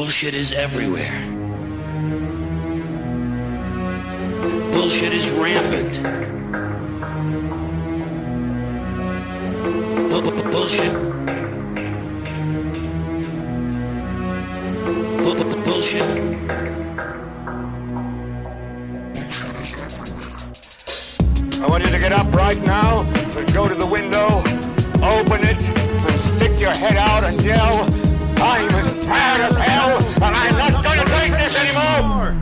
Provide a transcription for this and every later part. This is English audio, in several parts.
Bullshit is everywhere. Bullshit is rampant. Bu- bu- Bullshit. Bu- bu- Bullshit. I want you to get up right now and go to the window, open it, and stick your head out and yell, I'm as mad as hell, and I'm not going to take this anymore!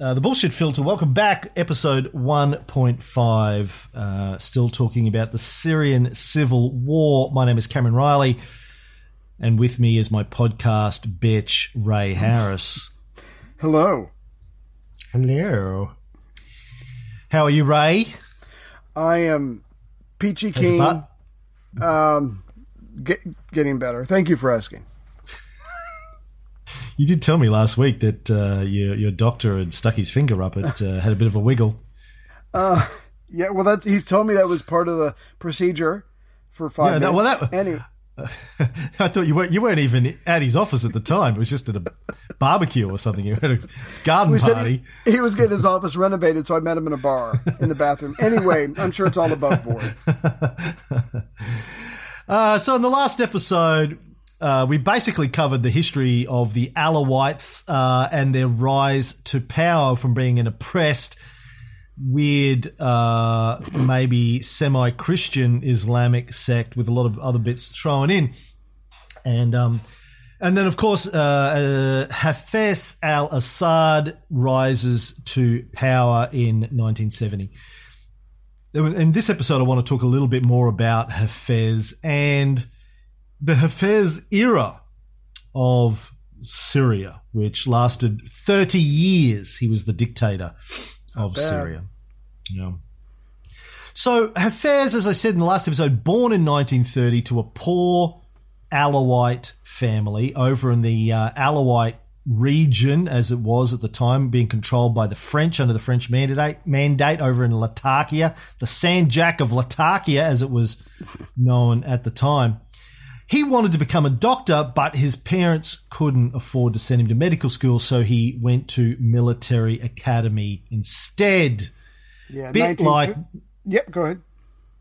Uh, the Bullshit Filter, welcome back. Episode 1.5. Uh, still talking about the Syrian civil war. My name is Cameron Riley, and with me is my podcast bitch, Ray Harris. Hello. Hello. How are you, Ray? I am peachy How's keen. Um, get, getting better. Thank you for asking. You did tell me last week that uh, your, your doctor had stuck his finger up it, uh, had a bit of a wiggle. Yeah, well, that's he's told me that was part of the procedure for five Yeah, that- minutes. well, that- anyway, I thought you weren't, you weren't even at his office at the time. It was just at a barbecue or something. You had a garden we party. he, he was getting his office renovated, so I met him in a bar in the bathroom. Anyway, I'm sure it's all above board. Uh, so in the last episode, uh, we basically covered the history of the Alawites uh, and their rise to power from being an oppressed, weird, uh, maybe semi-Christian Islamic sect with a lot of other bits thrown in, and um, and then of course uh, uh, Hafez al-Assad rises to power in 1970. In this episode, I want to talk a little bit more about Hafez and the Hafez era of Syria, which lasted 30 years. He was the dictator of. Syria. Yeah. So Hafez, as I said in the last episode, born in 1930 to a poor Alawite family over in the uh, Alawite region, as it was at the time, being controlled by the French under the French mandate, mandate over in Latakia, the Sanjak of Latakia, as it was known at the time. He wanted to become a doctor, but his parents couldn't afford to send him to medical school, so he went to military academy instead. Yeah, Bit 19 like Yep, go ahead.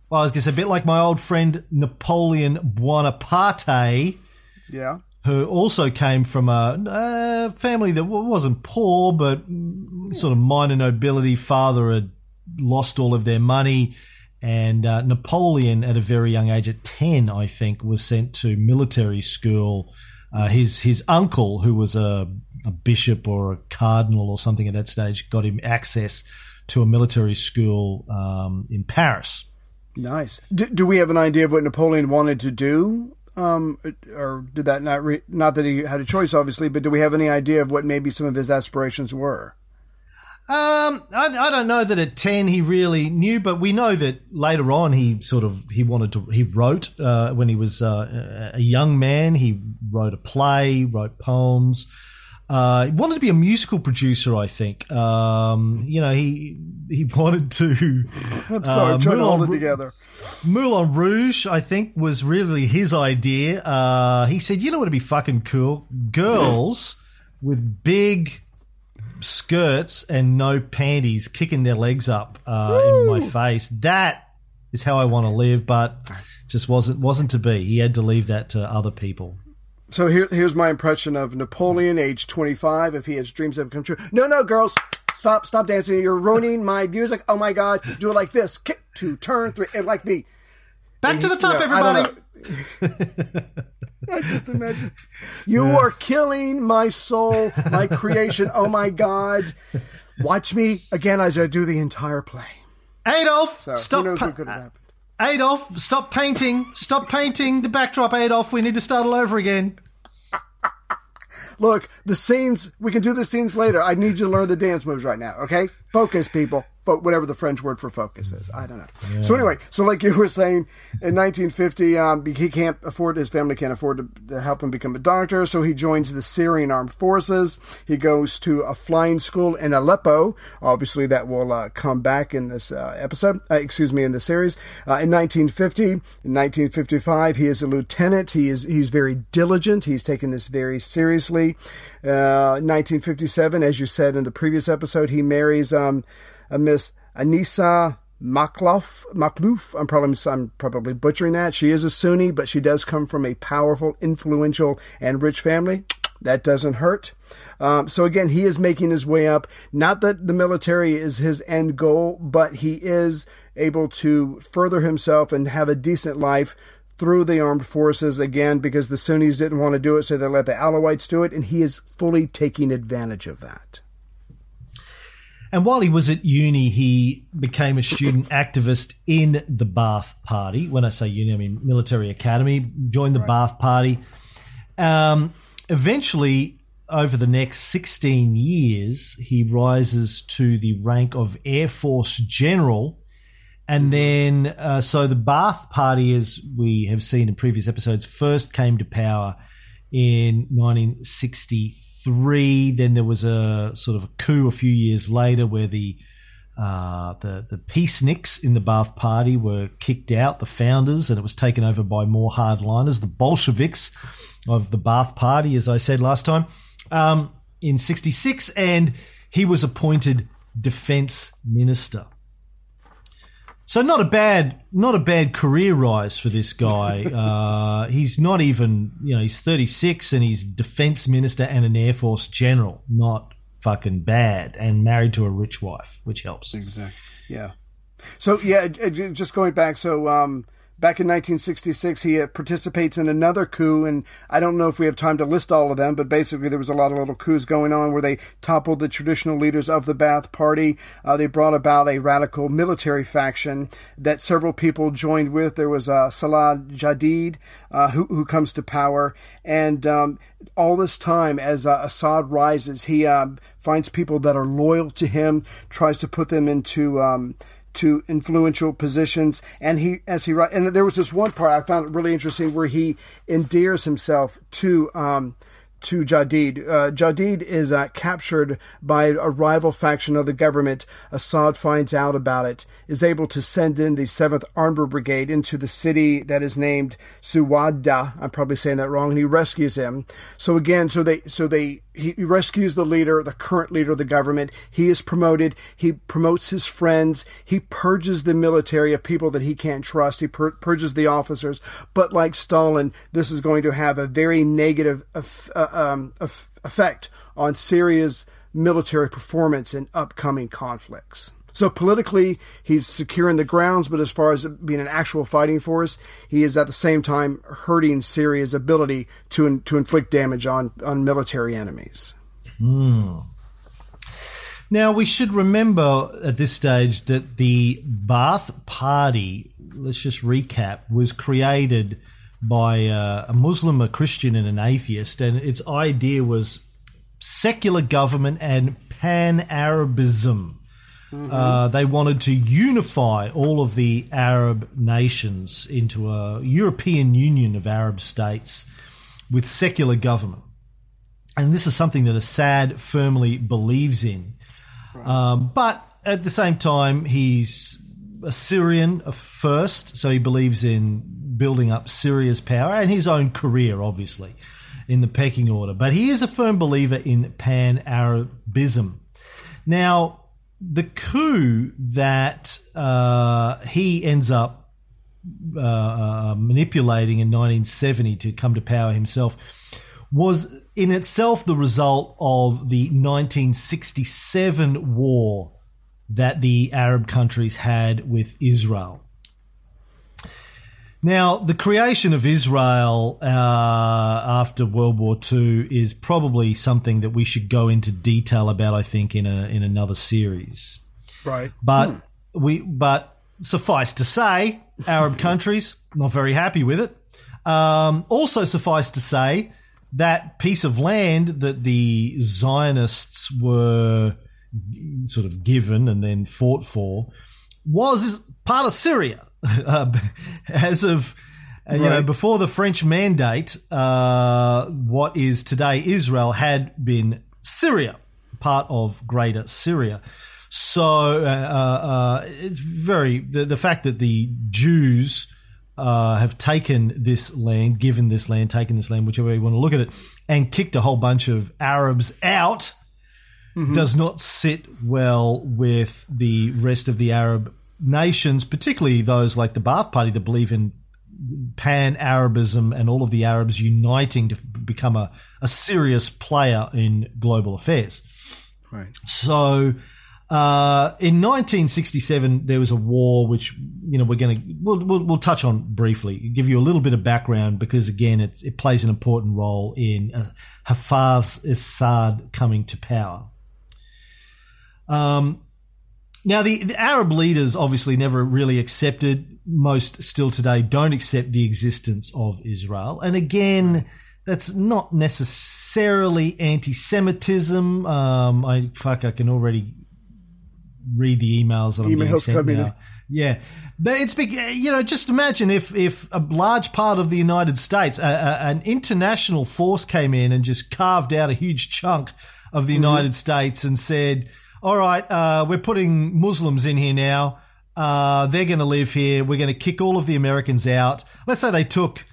well, I was going to say, a bit like my old friend Napoleon Bonaparte, Yeah. who also came from a, a family that wasn't poor, but sort of minor nobility. Father had lost all of their money. And uh, Napoleon, at a very young age, at 10, I think, was sent to military school. Uh, his his uncle, who was a, a bishop or a cardinal or something at that stage, got him access to a military school um, in Paris. Nice. Do, do we have an idea of what Napoleon wanted to do? Um, or did that not re- not that he had a choice, obviously, but do we have any idea of what maybe some of his aspirations were? Um, I, I don't know that at ten he really knew, but we know that later on he sort of he wanted to he wrote uh, when he was uh, a young man. He wrote a play, wrote poems. Uh, he wanted to be a musical producer. I think. Um, you know, he he wanted to. I'm sorry, uh, trying to hold Moulin it together. Moulin Rouge, I think, was really his idea. Uh, he said, "You know what would be fucking cool? Girls with big skirts and no panties, kicking their legs up uh, in my face. That is how I want to live." But just wasn't wasn't to be. He had to leave that to other people. So here, here's my impression of Napoleon, age 25, if he has dreams that come true. No, no, girls, stop, stop dancing. You're ruining my music. Oh my God, do it like this: kick, two, turn, three, and like me. Back to the top, Yeah, I don't everybody. I just imagine you are killing my soul, my creation. Oh my God! Watch me again as I do the entire play. Adolf, So stop. pa- what could have happened? Uh, Adolf, stop painting. Stop painting the backdrop, Adolf. We need to start all over again. Look, the scenes. We can do the scenes later. I need you to learn the dance moves right now. Okay, focus, people. Fo- whatever the French word for focus is. I don't know. So anyway, so like you were saying, in 1950, um, he can't afford his family can't afford to, to help him become a doctor, so he joins the Syrian armed forces. He goes to a flying school in Aleppo. Obviously, that will uh, come back in this uh, episode. Uh, excuse me, in the series. Uh, in 1950, in 1955, he is a lieutenant. He is he's very diligent. He's taken this very seriously. Uh, 1957, as you said in the previous episode, he marries um, a Miss Anissa Makhlouf. I'm probably I'm probably butchering that. She is a Sunni, but she does come from a powerful, influential, and rich family. That doesn't hurt. Um, so again, he is making his way up. Not that the military is his end goal, but he is able to further himself and have a decent life through the armed forces again because the Sunnis didn't want to do it, so they let the Alawites do it, and he is fully taking advantage of that. And while he was at uni, he became a student activist in the Ba'ath Party. When I say uni, I mean military academy. Joined the Ba'ath Party. Um, eventually, over the next 16 years, he rises to the rank of Air Force General. And then, uh, so the Ba'ath Party, as we have seen in previous episodes, first came to power in 1963. Then there was a sort of a coup a few years later where the uh, the the peaceniks in the Ba'ath Party were kicked out, the founders, and it was taken over by more hardliners, the Bolsheviks of the Ba'ath Party, as I said last time, um, in '66, and he was appointed defense minister. So not a bad, not a bad career rise for this guy. Uh, he's not even, you know, he's 36 and he's defense minister and an air force general. Not fucking bad, and married to a rich wife, which helps. Exactly. Yeah. So yeah, just going back. So um, back in 1966, he uh, participates in another coup, and I don't know if we have time to list all of them, but basically there was a lot of little coups going on where they toppled the traditional leaders of the Ba'ath Party. Uh, they brought about a radical military faction that several people joined with. There was uh, Salah Jadid, uh, who who comes to power, and um, all this time as uh, Assad rises, he uh, finds people that are loyal to him, tries to put them into um, to influential positions, and he as he wri- and there was this one part I found really interesting where he endears himself to. Um, to Jadid. Uh, Jadid is uh, captured by a rival faction of the government. Assad finds out about it, is able to send in the 7th Armored Brigade into the city that is named Suwadda. I'm probably saying that wrong, and he rescues him. So again, so they, so they, he, he rescues the leader, the current leader of the government. He is promoted. He promotes his friends. He purges the military of people that he can't trust. He pur- purges the officers. But like Stalin, this is going to have a very negative uh, um, effect on Syria's military performance in upcoming conflicts. So politically, he's securing the grounds, but as far as being an actual fighting force, he is at the same time hurting Syria's ability to to inflict damage on on military enemies. Now, we should remember at this stage that the Ba'ath Party, let's just recap, was created by uh, a Muslim, a Christian, and an atheist. And its idea was secular government and pan Arabism. Uh, they wanted to unify all of the Arab nations into a European Union of Arab states with secular government. And this is something that Assad firmly believes in. Um, but at the same time, he's a Syrian first, so he believes in building up Syria's power and his own career, obviously, in the pecking order. But he is a firm believer in pan Arabism. Now, the coup that uh, he ends up uh, uh, manipulating in 1970 to come to power himself was in itself the result of the 1967 war that the Arab countries had with Israel. Now, the creation of Israel uh, after World War II is probably something that we should go into detail about. I think in a in another series. Right. But we, but suffice to say, Arab countries not very happy with it. Um, also, suffice to say that piece of land that the Zionists were sort of given and then fought for, was part of Syria. Uh, as of uh, you know, before the French mandate, uh, what is today Israel had been Syria, part of Greater Syria. So uh, uh, it's very the, the fact that the Jews uh, have taken this land, given this land, taken this land, whichever way you want to look at it, and kicked a whole bunch of Arabs out does not sit well with the rest of the Arab nations, particularly those like the Ba'ath Party that believe in pan Arabism and all of the Arabs uniting to become a, a serious player in global affairs. Right. So, uh, in 1967, there was a war which you know we're going to we'll, we'll we'll touch on briefly, give you a little bit of background because again, it's, it plays an important role in uh, Hafez Assad coming to power. Um, now, the, the Arab leaders obviously never really accepted, most still today don't accept the existence of Israel. And again, that's not necessarily anti Semitism. Um, I, fuck, I can already read the emails that I'm getting Emails sent coming now. in. Yeah, but it's big. You know, just imagine if if a large part of the United States, a, a, an international force came in and just carved out a huge chunk of Mm-hmm. the United States and said, "All right, uh, we're putting Muslims in here now. Uh, they're going to live here. We're going to kick all of the Americans out." Let's say they took,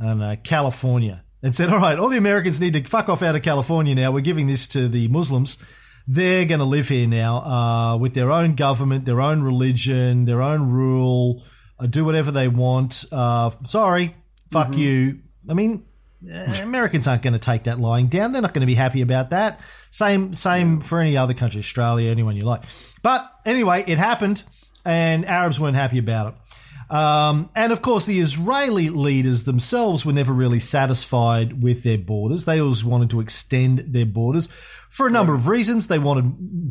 I don't know, California and said, "All right, all the Americans need to fuck off out of California now. We're giving this to the Muslims." they're going to live here now uh, with their own government, their own religion, their own rule, uh, do whatever they want. Uh, sorry, fuck you. I mean, uh, Americans aren't going to take that lying down. They're not going to be happy about that. Same, same for any other country, Australia, anyone you like. But anyway, it happened, and Arabs weren't happy about it. Um, and of course, the Israeli leaders themselves were never really satisfied with their borders. They always wanted to extend their borders for a number of reasons. They wanted,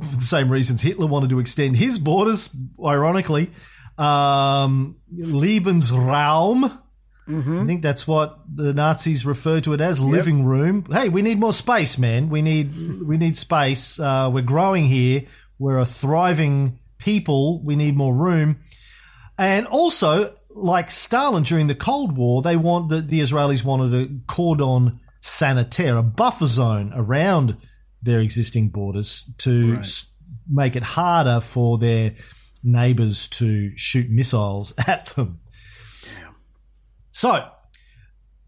for the same reasons Hitler wanted to extend his borders, ironically. Um, Lebensraum. I think that's what the Nazis referred to it as living room. Hey, we need more space, man. We need we need space. Uh, we're growing here. We're a thriving people. We need more room. And also, like Stalin during the Cold War, they want the, the Israelis wanted a cordon sanitaire, a buffer zone around their existing borders to s- make it harder for their neighbors to shoot missiles at them. So,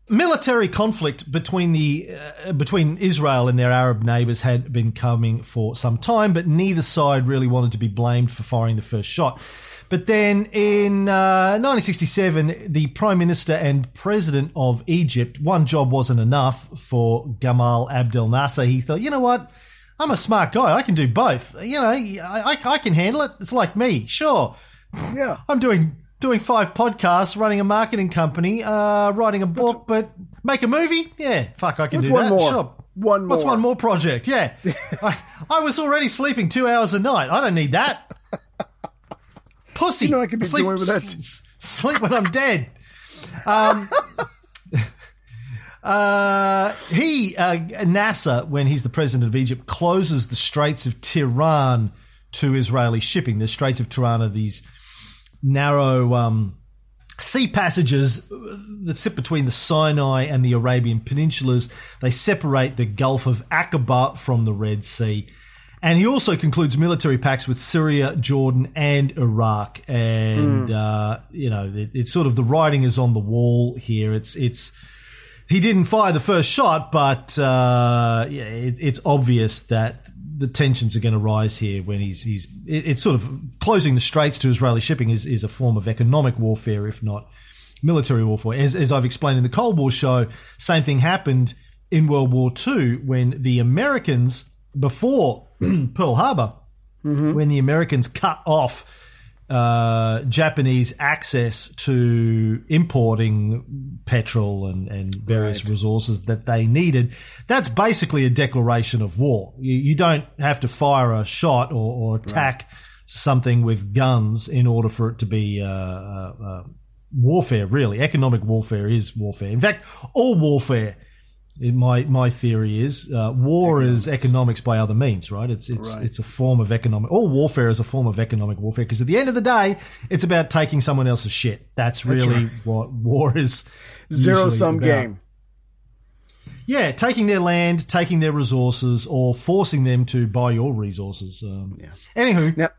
military conflict between the uh, between Israel and their Arab neighbors had been coming for some time, but neither side really wanted to be blamed for firing the first shot. But then in uh, 1967, the prime minister and president of Egypt, one job wasn't enough for Gamal Abdel Nasser. He thought, you know what? I'm a smart guy. I can do both. You know, I, I, I can handle it. It's like me. Sure. Yeah. I'm doing doing five podcasts, running a marketing company, uh, writing a book, but make a movie? Yeah, fuck, I can What's do one that. more? Sure. One What's one more project? Yeah, I, I was already sleeping two hours a night. I don't need that. Pussy. You know I could be sleep, doing with that. s- Sleep when I'm dead. Um, uh, he, uh, Nasser, when he's the president of Egypt, closes the Straits of Tiran to Israeli shipping. The Straits of Tiran are these narrow um, sea passages that sit between the Sinai and the Arabian peninsulas. They separate the Gulf of Aqaba from the Red Sea. And he also concludes military pacts with Syria, Jordan, and Iraq. And uh, you know, it, it's sort of the writing is on the wall here. It's it's he didn't fire the first shot, but uh, yeah, it, it's obvious that the tensions are going to rise here when he's he's. It's sort of closing the straits to Israeli shipping is, is a form of economic warfare, if not military warfare. As, as I've explained in the Cold War show, same thing happened in World War II when the Americans before Pearl Harbor, mm-hmm. when the Americans cut off uh, Japanese access to importing petrol and, and various resources that they needed. That's basically a declaration of war. You, you don't have to fire a shot or, or attack something with guns in order for it to be uh, uh, uh, warfare, really. Economic warfare is warfare. In fact, all warfare It, my my theory is uh, war is economics by other means, right? It's it's Right. it's a form of economic. All warfare is a form of economic warfare because at the end of the day, it's about taking someone else's shit. That's really what war is. Zero sum about. game. Yeah, taking their land, taking their resources, or forcing them to buy your resources. Um, yeah. Anywho, Now,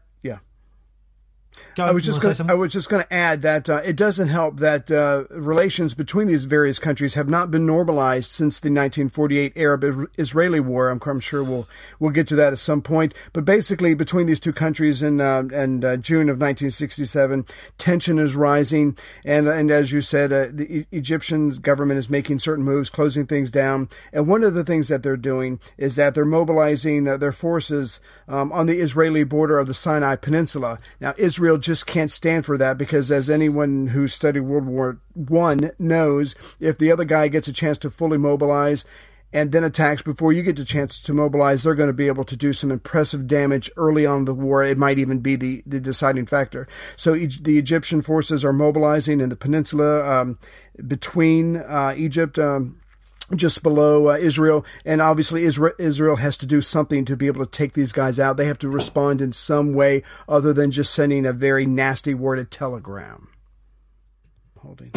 I was you just wanna going. I was just going to add that uh, it doesn't help that uh, relations between these various countries have not been normalized since the 1948 Arab-Israeli War. I'm, I'm sure we'll we'll get to that at some point. But basically, between these two countries in uh, and uh, June of 1967, tension is rising, and and as you said, uh, the E- Egyptian government is making certain moves, closing things down. And one of the things that they're doing is that they're mobilizing uh, their forces um, on the Israeli border of the Sinai Peninsula. Now, Israel just can't stand for that because, as anyone who studied World War One knows, if the other guy gets a chance to fully mobilize and then attacks before you get the chance to mobilize, they're going to be able to do some impressive damage early on in the war. It might even be the, the deciding factor. So E- the Egyptian forces are mobilizing in the peninsula um, between uh, Egypt. Um, just below uh, Israel, and obviously Israel, Israel has to do something to be able to take these guys out. They have to respond in some way other than just sending a very nasty worded telegram. Holding.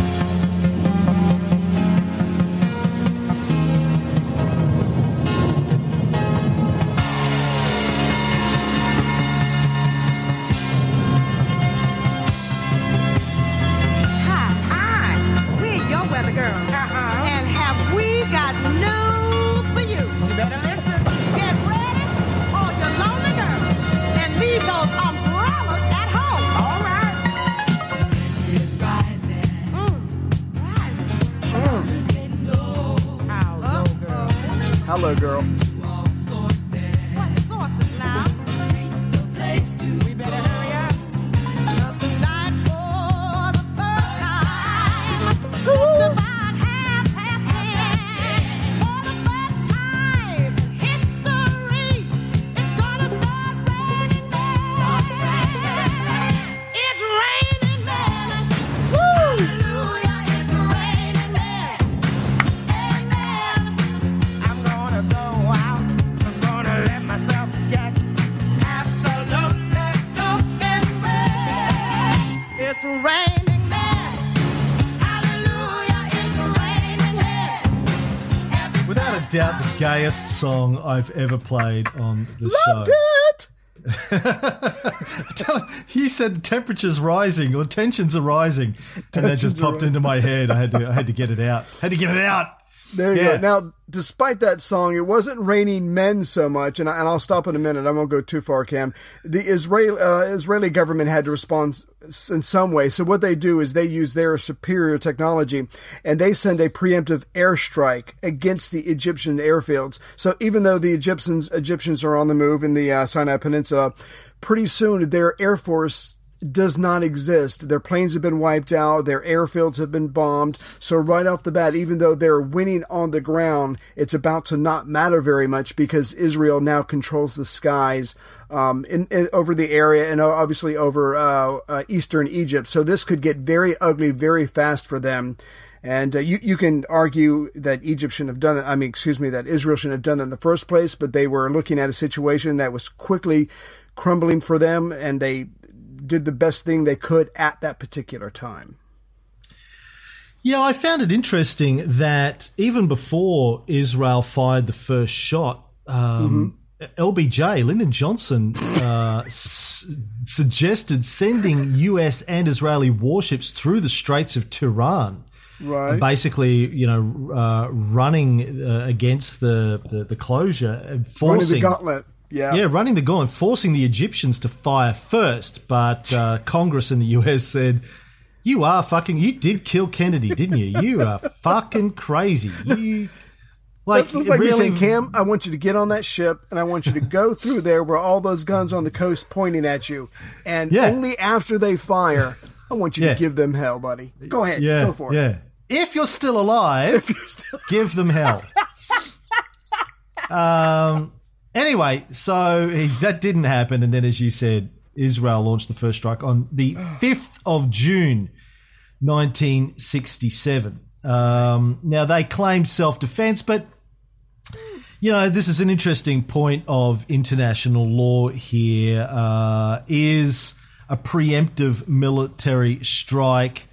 Hello, girl. Gayest song I've ever played on the Loved show. it. He said the temperature's rising or tensions are rising, and that just popped into my head. I had to, I had to get it out. Had to get it out. There you Yeah. go. Now, despite that song, it wasn't raining men so much, and, I, and I'll stop in a minute. I won't go too far, Cam. The Israeli uh, Israeli government had to respond in some way. So what they do is they use their superior technology, and they send a preemptive airstrike against the Egyptian airfields. So even though the Egyptians Egyptians are on the move in the uh, Sinai Peninsula, pretty soon their air force does not exist. Their planes have been wiped out. Their airfields have been bombed. So right off the bat, even though they're winning on the ground, it's about to not matter very much because Israel now controls the skies um, in, in over the area and obviously over uh, uh, eastern Egypt. So this could get very ugly very fast for them. And uh, you you can argue that Egypt shouldn't have done it. I mean, excuse me, that Israel shouldn't have done it in the first place. But they were looking at a situation that was quickly crumbling for them, and they did the best thing they could at that particular time. Yeah, I found it interesting that even before Israel fired the first shot, um, LBJ, Lyndon Johnson, uh, s- suggested sending US and Israeli warships through the Straits of Tiran. Right. Basically, you know, uh, running uh, against the, the, the closure, and Running forcing the gauntlet. Yeah. yeah, running the gauntlet, forcing the Egyptians to fire first. But uh, Congress in the US said, "You are fucking. You did kill Kennedy, didn't you? You are fucking crazy. You like, like really? saying, Cam, I want you to get on that ship and I want you to go through there where all those guns on the coast pointing at you. And Yeah. only after they fire, I want you Yeah. to give them hell, buddy. Go ahead. yeah, Go for it. yeah. If you're still alive, give them hell. um. Anyway, so he, that didn't happen, and then, as you said, Israel launched the first strike on the fifth of June, 1967. Um, now they claimed self-defense, but you know, this is an interesting point of international law here. Uh, is a preemptive military strike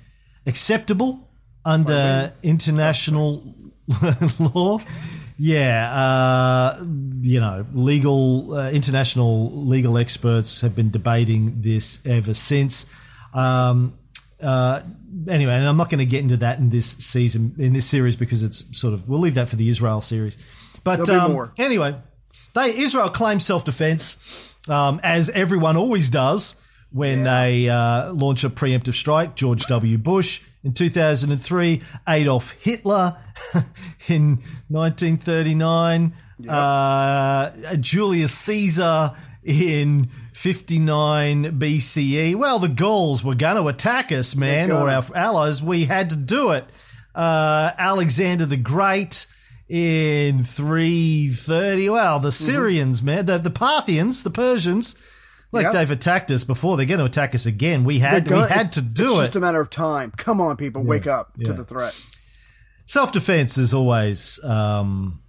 acceptable under international law? Yeah, uh, you know, legal, uh, international legal experts have been debating this ever since. Um, uh, anyway, and I'm not going to get into that in this season, in this series, because it's sort of, we'll leave that for the Israel series. But um, anyway, they Israel claims self defense, um, as everyone always does when they uh, launch a preemptive strike. George W. Bush in 2003, Adolf Hitler in 1939, uh, Julius Caesar in 59 BCE. Well, the Gauls were going to attack us, man, or our allies. We had to do it. Uh, Alexander the Great in 330. Well, the Syrians, man, the, the Parthians, the Persians, like Yep. they've attacked us before. They're going to attack us again. We had we had to it's do just a matter of time. Come on, people, wake up yeah. to the threat. Self defense is always um,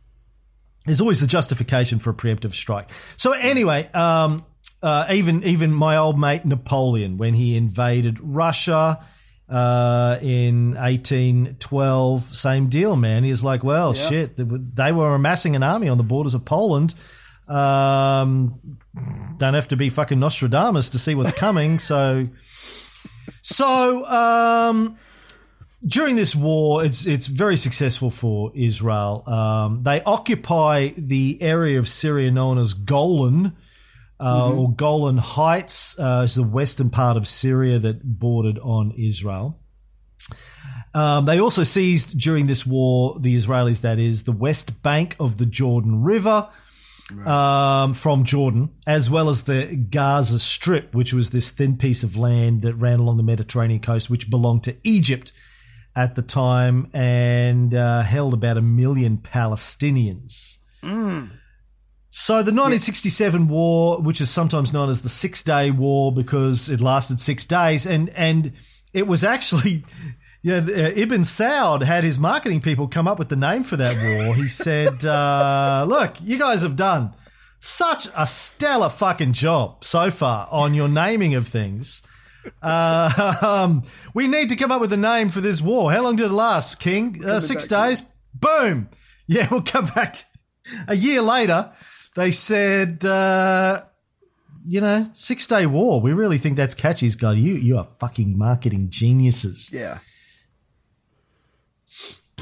is always the justification for a preemptive strike. So anyway, um, uh, even even my old mate Napoleon when he invaded Russia. Uh, in 1812, same deal, man. He's like, well, shit, they were amassing an army on the borders of Poland. Um, don't have to be fucking Nostradamus to see what's coming. So, so, um, during this war, it's it's very successful for Israel. Um, they occupy the area of Syria known as Golan, uh, or Golan Heights, uh, is the western part of Syria that bordered on Israel. Um, they also seized during this war, the Israelis, that is, the west bank of the Jordan River um, from Jordan, as well as the Gaza Strip, which was this thin piece of land that ran along the Mediterranean coast, which belonged to Egypt at the time and uh, held about a million Palestinians. So the 1967 war, which is sometimes known as the Six Day War because it lasted six days, and and it was actually. Yeah, uh, Ibn Saud had his marketing people come up with the name for that war. He said, uh, "Look, you guys have done such a stellar fucking job so far on your naming of things. Uh, um, we need to come up with a name for this war. How long did it last, King? Uh, six days. Boom. Yeah, we'll come back. To, a year later, they said, uh, you know, six day war. We really think that's catchy. He's go, you, you are fucking marketing geniuses. Yeah.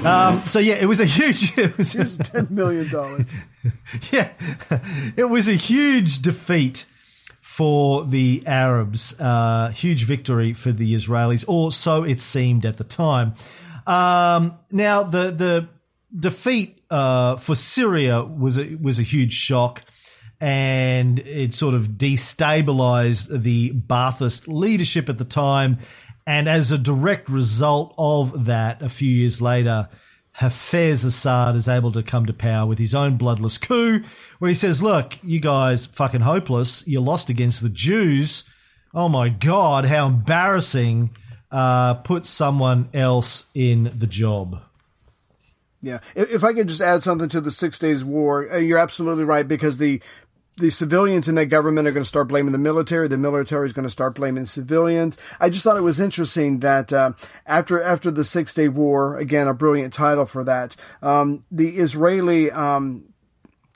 Um, so yeah, it was a huge. It was, Here's $10 million. yeah, it was a huge defeat for the Arabs, uh, huge victory for the Israelis, or so it seemed at the time. Um, now, the the defeat uh, for Syria was a, was a huge shock, and it sort of destabilized the Ba'athist leadership at the time. And as a direct result of that, a few years later, Hafez Assad is able to come to power with his own bloodless coup, where he says, "Look, you guys fucking hopeless. You lost against the Jews. Oh my god, how embarrassing! Uh, put someone else in the job." Yeah, if, I could just add something to the Six Days War, uh, you're absolutely right because the the civilians in that government are going to start blaming the military. The military is going to start blaming civilians. I just thought it was interesting that uh, after after the Six Day War, again a brilliant title for that, um, the Israeli. Um,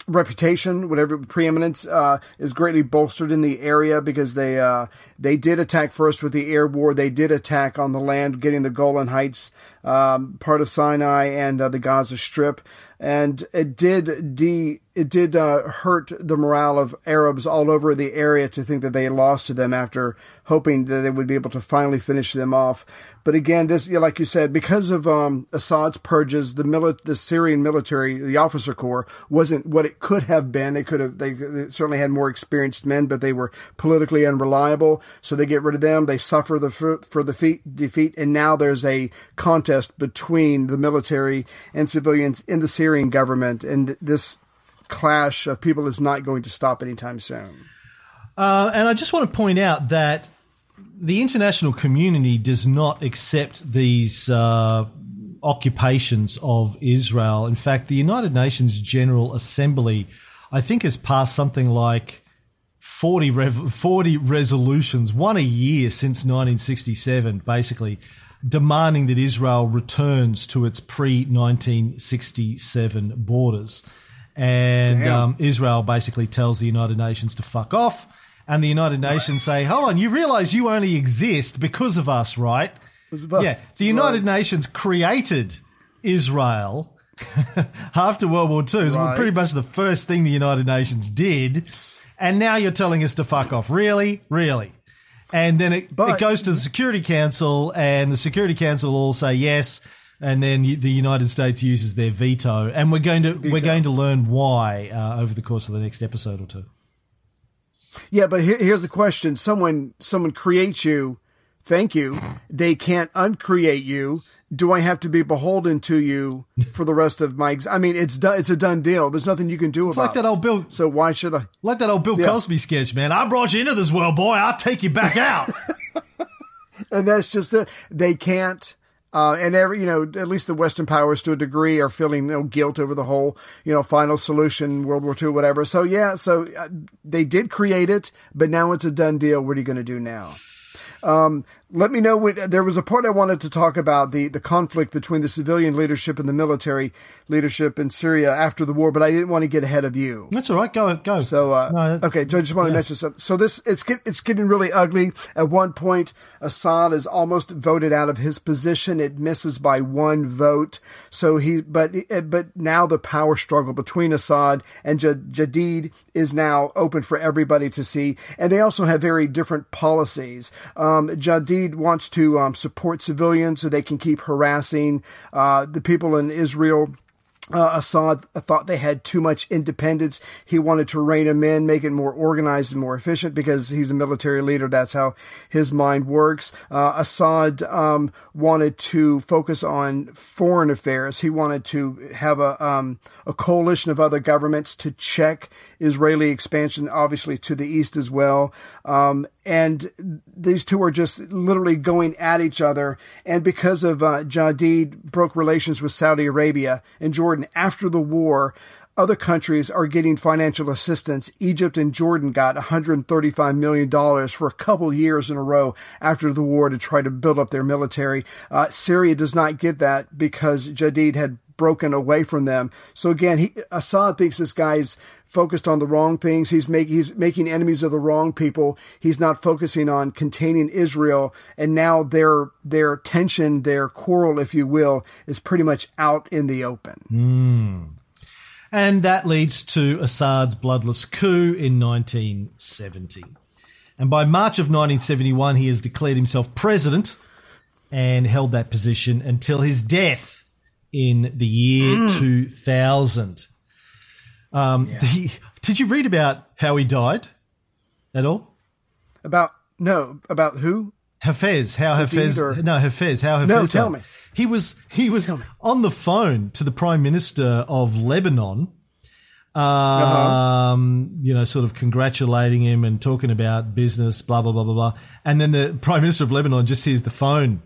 reputation, whatever preeminence, uh, is greatly bolstered in the area because they uh, they did attack first with the air war. They did attack on the land, getting the Golan Heights, um, part of Sinai, and uh, the Gaza Strip, and it did de it did uh, hurt the morale of Arabs all over the area to think that they lost to them after hoping that they would be able to finally finish them off. But again, this, yeah, like you said, because of um, Assad's purges, the mili- the Syrian military, the officer corps, wasn't what it could have been. They could have, they, they certainly had more experienced men, but they were politically unreliable. So they get rid of them. They suffer the for, for the feat, defeat, and now there's a contest between the military and civilians in the Syrian government, and this clash of people is not going to stop anytime soon. Uh, and I just want to point out that the international community does not accept these uh, occupations of Israel. In fact, the United Nations General Assembly, I think, has passed something like 40, rev- 40 resolutions, one a year since 1967, basically demanding that Israel returns to its pre 1967 borders. And um, Israel basically tells the United Nations to fuck off. And the United Nations say, hold on, you realize you only exist because of us, right? yeah, the United Nations created Israel after World War II. It was Right. pretty much the first thing the United Nations did. And now you're telling us to fuck off. Really? Really? And then it, But- it goes to the Security Council, and the Security Council all say yes. And then the United States uses their veto, and we're going to we're going to learn why uh, over the course of the next episode or two. Yeah, but here, here's the question: someone someone creates you, thank you. They can't uncreate you. Do I have to be beholden to you for the rest of my? Ex- I mean, it's done. It's a done deal. There's nothing you can do It's about. like that old Bill, So why should I? like that old Bill Yeah. Cosby sketch, man. I brought you into this world, boy. I'll take you back out. And that's just it. They can't. Uh, and every, you know, at least the Western powers to a degree are feeling you know, guilt over the whole, you know, final solution, World War II, whatever. So yeah, so uh, they did create it, but now it's a done deal. What are you going to do now? Um, let me know what there was a part I wanted to talk about the, the conflict between the civilian leadership and the military leadership in Syria after the war, but I didn't want to get ahead of you. That's all right. Go go. So, uh, No, okay, so I just want to mention something. So this, it's get, it's getting really ugly. At one point, Assad is almost voted out of his position. It misses by one vote. So he, but, but now the power struggle between Assad and Ja- Jadid is now open for everybody to see. And they also have very different policies. Um, Jadid wants to um, support civilians so they can keep harassing uh, the people in Israel uh, Assad thought they had too much independence. He wanted to rein them in, make it more organized and more efficient because he's a military leader. That's how his mind works. Uh, Assad um, wanted to focus on foreign affairs. He wanted to have a um, a coalition of other governments to check Israeli expansion, obviously to the east as well. Um, and these two are just literally going at each other. And because of uh, Jadid broke relations with Saudi Arabia and Jordan after the war, other countries are getting financial assistance. Egypt and Jordan got $135 million for a couple years in a row after the war to try to build up their military. Uh, Syria does not get that because Jadid had broken away from them. So again, he, Assad thinks this guy's focused on the wrong things. He's making he's making enemies of the wrong people. He's not focusing on containing Israel. And now their their tension, their quarrel, if you will, is pretty much out in the open. Hmm. And that leads to Assad's bloodless coup in 1970. And by March of 1971, he has declared himself president and held that position until his death in the year 2000. Um, the- did you read about how he died at all? About no, about who? Hafez, how Hafez, or- no Hafez, how Hafez. No, tell me. He was he was on the phone to the Prime Minister of Lebanon, um, you know, sort of congratulating him and talking about business, blah blah blah blah blah. And then the Prime Minister of Lebanon just hears the phone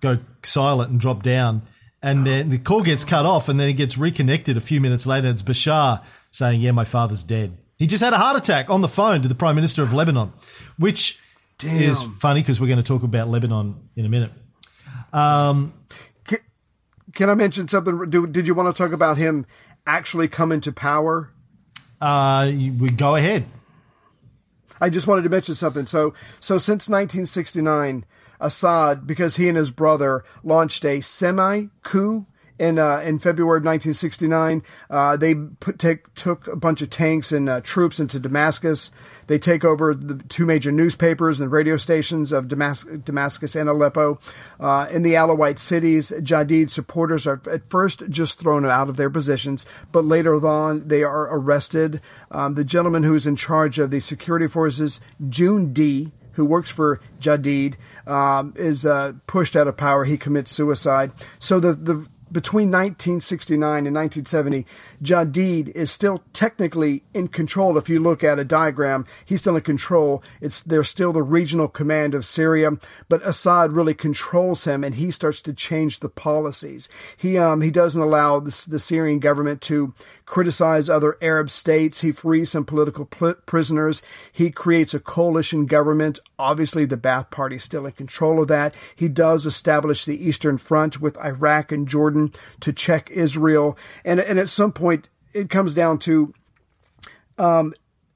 go silent and drop down, and then the call gets cut off, and then it gets reconnected a few minutes later. It's Bashar saying, "Yeah, my father's dead." He just had a heart attack on the phone to the Prime Minister of Lebanon, which is funny because we're going to talk about Lebanon in a minute. Um, Can, can I mention something? Do, did you want to talk about him actually coming to power? uh, we go ahead. I just wanted to mention something. So, so since 1969, Assad, because he and his brother launched a semi coup in uh, in February of 1969, uh, they put, take, took a bunch of tanks and uh, troops into Damascus. They take over the two major newspapers and radio stations of Damas- Damascus and Aleppo. Uh, in the Alawite cities, Jadid supporters are at first just thrown out of their positions, but later on they are arrested. Um, the gentleman who's in charge of the security forces, Jundi, who works for Jadid, um, is uh, pushed out of power. He commits suicide. So the, the between 1969 and 1970, Jadid is still technically in control. If you look at a diagram, he's still in control. It's they're still the regional command of Syria, but Assad really controls him, and he starts to change the policies. He um he doesn't allow the, the Syrian government to criticize other Arab states. He frees some political pl- prisoners. He creates a coalition government. Obviously, the Ba'ath Party is still in control of that. He does establish the Eastern Front with Iraq and Jordan to check Israel. And, and at some point, it comes down to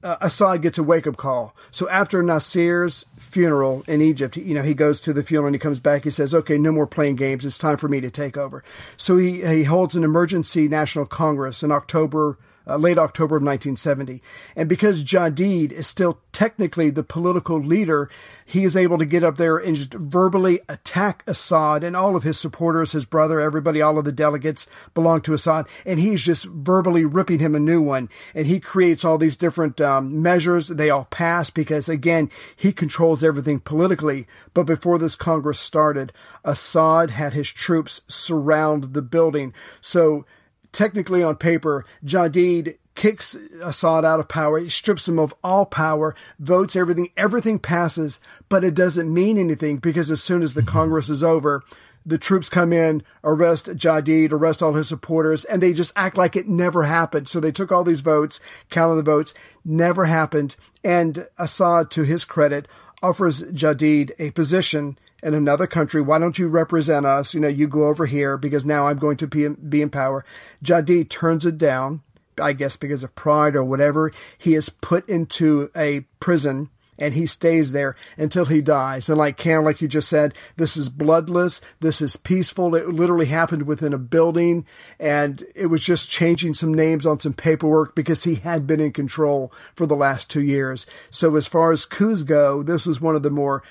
uh, Assad gets a wake up call. So after Nasser's funeral in Egypt, you know, he goes to the funeral and he comes back. He says, okay, no more playing games. It's time for me to take over. So he, he holds an emergency national congress in October, uh, late October of 1970. And because Jadid is still technically the political leader, he is able to get up there and just verbally attack Assad and all of his supporters, his brother, everybody, all of the delegates belong to Assad. And he's just verbally ripping him a new one. And he creates all these different um, measures. They all pass because, again, he controls everything politically. But before this Congress started, Assad had his troops surround the building. So technically on paper, Jadid kicks Assad out of power, he strips him of all power, votes everything, everything passes, but it doesn't mean anything because as soon as the mm-hmm. Congress is over, the troops come in, arrest Jadid, arrest all his supporters, and they just act like it never happened. So they took all these votes, counted the votes, never happened. And Assad, to his credit, offers Jadid a position in another country. Why don't you represent us? You know, you go over here because now I'm going to be, be in power. Jadid turns it down, I guess because of pride or whatever. He is put into a prison and he stays there until he dies. And like Cam, like you just said, this is bloodless. This is peaceful. It literally happened within a building and it was just changing some names on some paperwork because he had been in control for the last two years. So as far as coups go, this was one of the more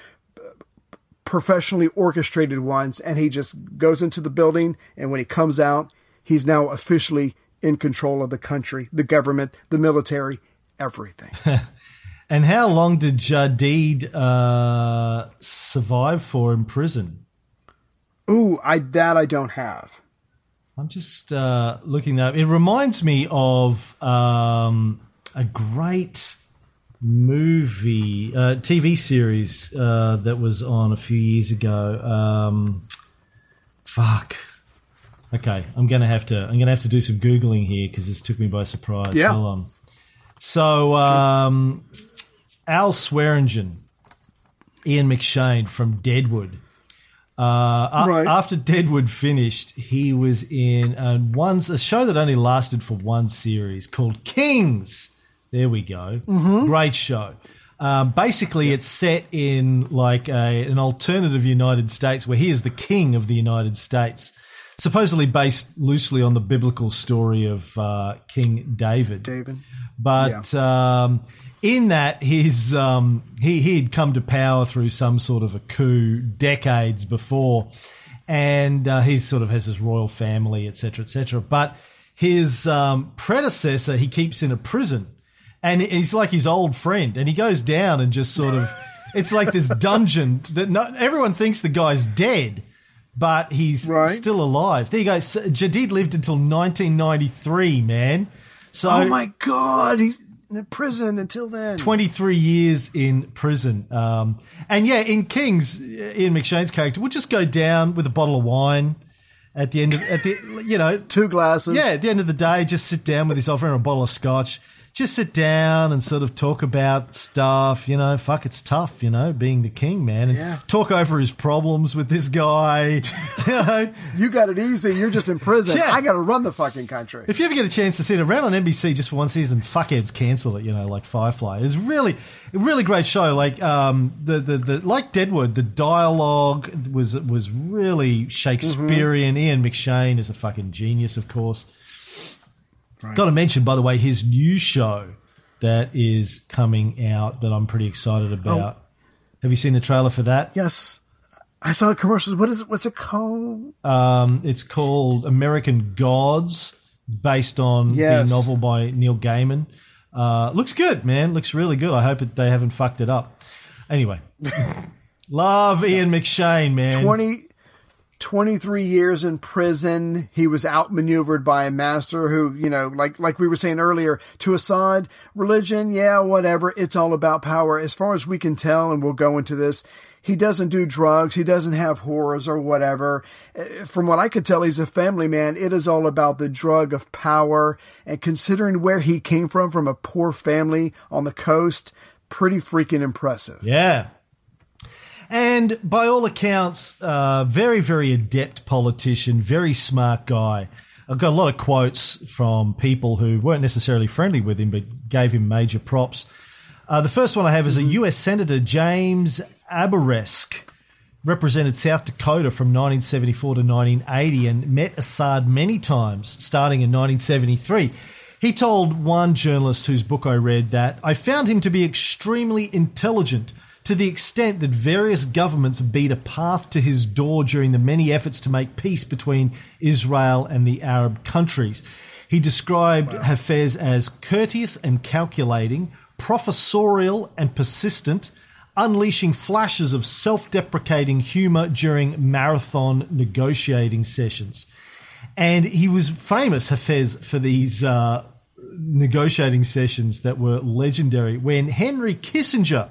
professionally orchestrated ones. And he just goes into the building. And when he comes out, he's now officially in control of the country, the government, the military, everything. And how long did Jadid uh, survive for in prison? Ooh, I that I don't have. I'm just uh, looking that up. It reminds me of um, a great movie, uh, TV series uh, that was on a few years ago. Um, fuck. Okay, I'm gonna have to. I'm gonna have to do some googling here because this took me by surprise. Yeah. Hold on. So, um, Al Swearingen, Ian McShane from Deadwood. Uh, a- Right. After Deadwood finished, he was in uh, one a show that only lasted for one series called Kings. There we go. Great show. Um, basically, it's set in like a, an alternative United States where he is the king of the United States, supposedly based loosely on the biblical story of uh, King David. David. But um, in that, his um, he he had come to power through some sort of a coup decades before, and uh, he sort of has his royal family, etc., etc. But his um, predecessor, he keeps in a prison, and he's like his old friend, and he goes down and just sort of. It's like this dungeon that not, everyone thinks the guy's dead, but he's Right. still alive. There you go. Jadid lived until 1993, man. So Oh my god, he's in prison until then. 23 years in prison. Um, and yeah, in Kings, Ian McShane's character would just go down with a bottle of wine at the end of, at the, you know, Two glasses. yeah, at the end of the day, just sit down with his offering a bottle of scotch. Just sit down and sort of talk about stuff, you know. Fuck, it's tough, you know, being the king, man, and Yeah. talk over his problems with this guy. you know, You got it easy. You're just in prison. Yeah. I got to run the fucking country. if you ever get a chance to see it around on NBC just for one season, fuckheads cancel it. You know, like Firefly. It's really, really great show. Like um, the, the the like Deadwood, the dialogue was was really Shakespearean. Ian McShane is a fucking genius, of course. Got to mention, by the way, his new show that is coming out that I'm pretty excited about. Have you seen the trailer for that? yes. I saw the commercials. What is it? What's it called? Um, it's called American Gods, based on Yes. the novel by Neil Gaiman. Uh, looks good, man. Looks really good. I hope it, they haven't fucked it up. Anyway, love Ian McShane, man. 20, 23 years in prison. He was outmaneuvered by a master who, you know, like, like we were saying earlier, to Assad, religion, yeah, whatever. It's all about power. As far as we can tell, and we'll go into this, he doesn't do drugs. He doesn't have horrors or whatever. Uh, From what I could tell, he's a family man. It is all about the drug of power. And considering where he came from, from a poor family on the coast, pretty freaking impressive. Yeah. And by all accounts, uh, very, very adept politician, very smart guy. I've got a lot of quotes from people who weren't necessarily friendly with him, but gave him major props. Uh, the first one I have is a US Senator, James Abourezk, represented South Dakota from 1974 to 1980 and met Assad many times, starting in 1973. He told one journalist whose book I read that I found him to be extremely intelligent to the extent that various governments beat a path to his door during the many efforts to make peace between Israel and the Arab countries. He described Hafez as courteous and calculating, professorial and persistent, unleashing flashes of self deprecating humor during marathon negotiating sessions. And he was famous, Hafez, for these uh, negotiating sessions that were legendary. When Henry Kissinger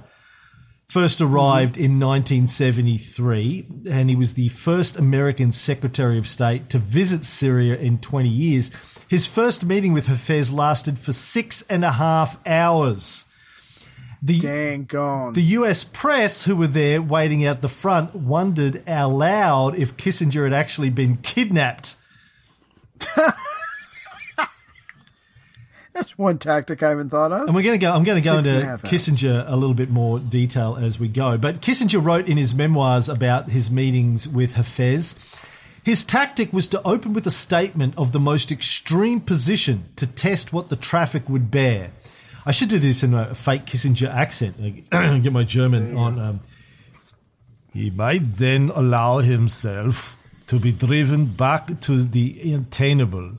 first arrived in 1973, and he was the first American Secretary of State to visit Syria in 20 years. His first meeting with Hafez lasted for six and a half hours. The, Dang gone. the US press, who were there waiting out the front, wondered out loud if Kissinger had actually been kidnapped. That's one tactic I haven't thought of. And we're going to go. I'm going to go Six into half hours. Kissinger a little bit more detail as we go. But Kissinger wrote in his memoirs about his meetings with Hafez. His tactic was to open with a statement of the most extreme position to test what the traffic would bear. I should do this in a fake Kissinger accent. Get my German on. Um, he might then allow himself to be driven back to the attainable,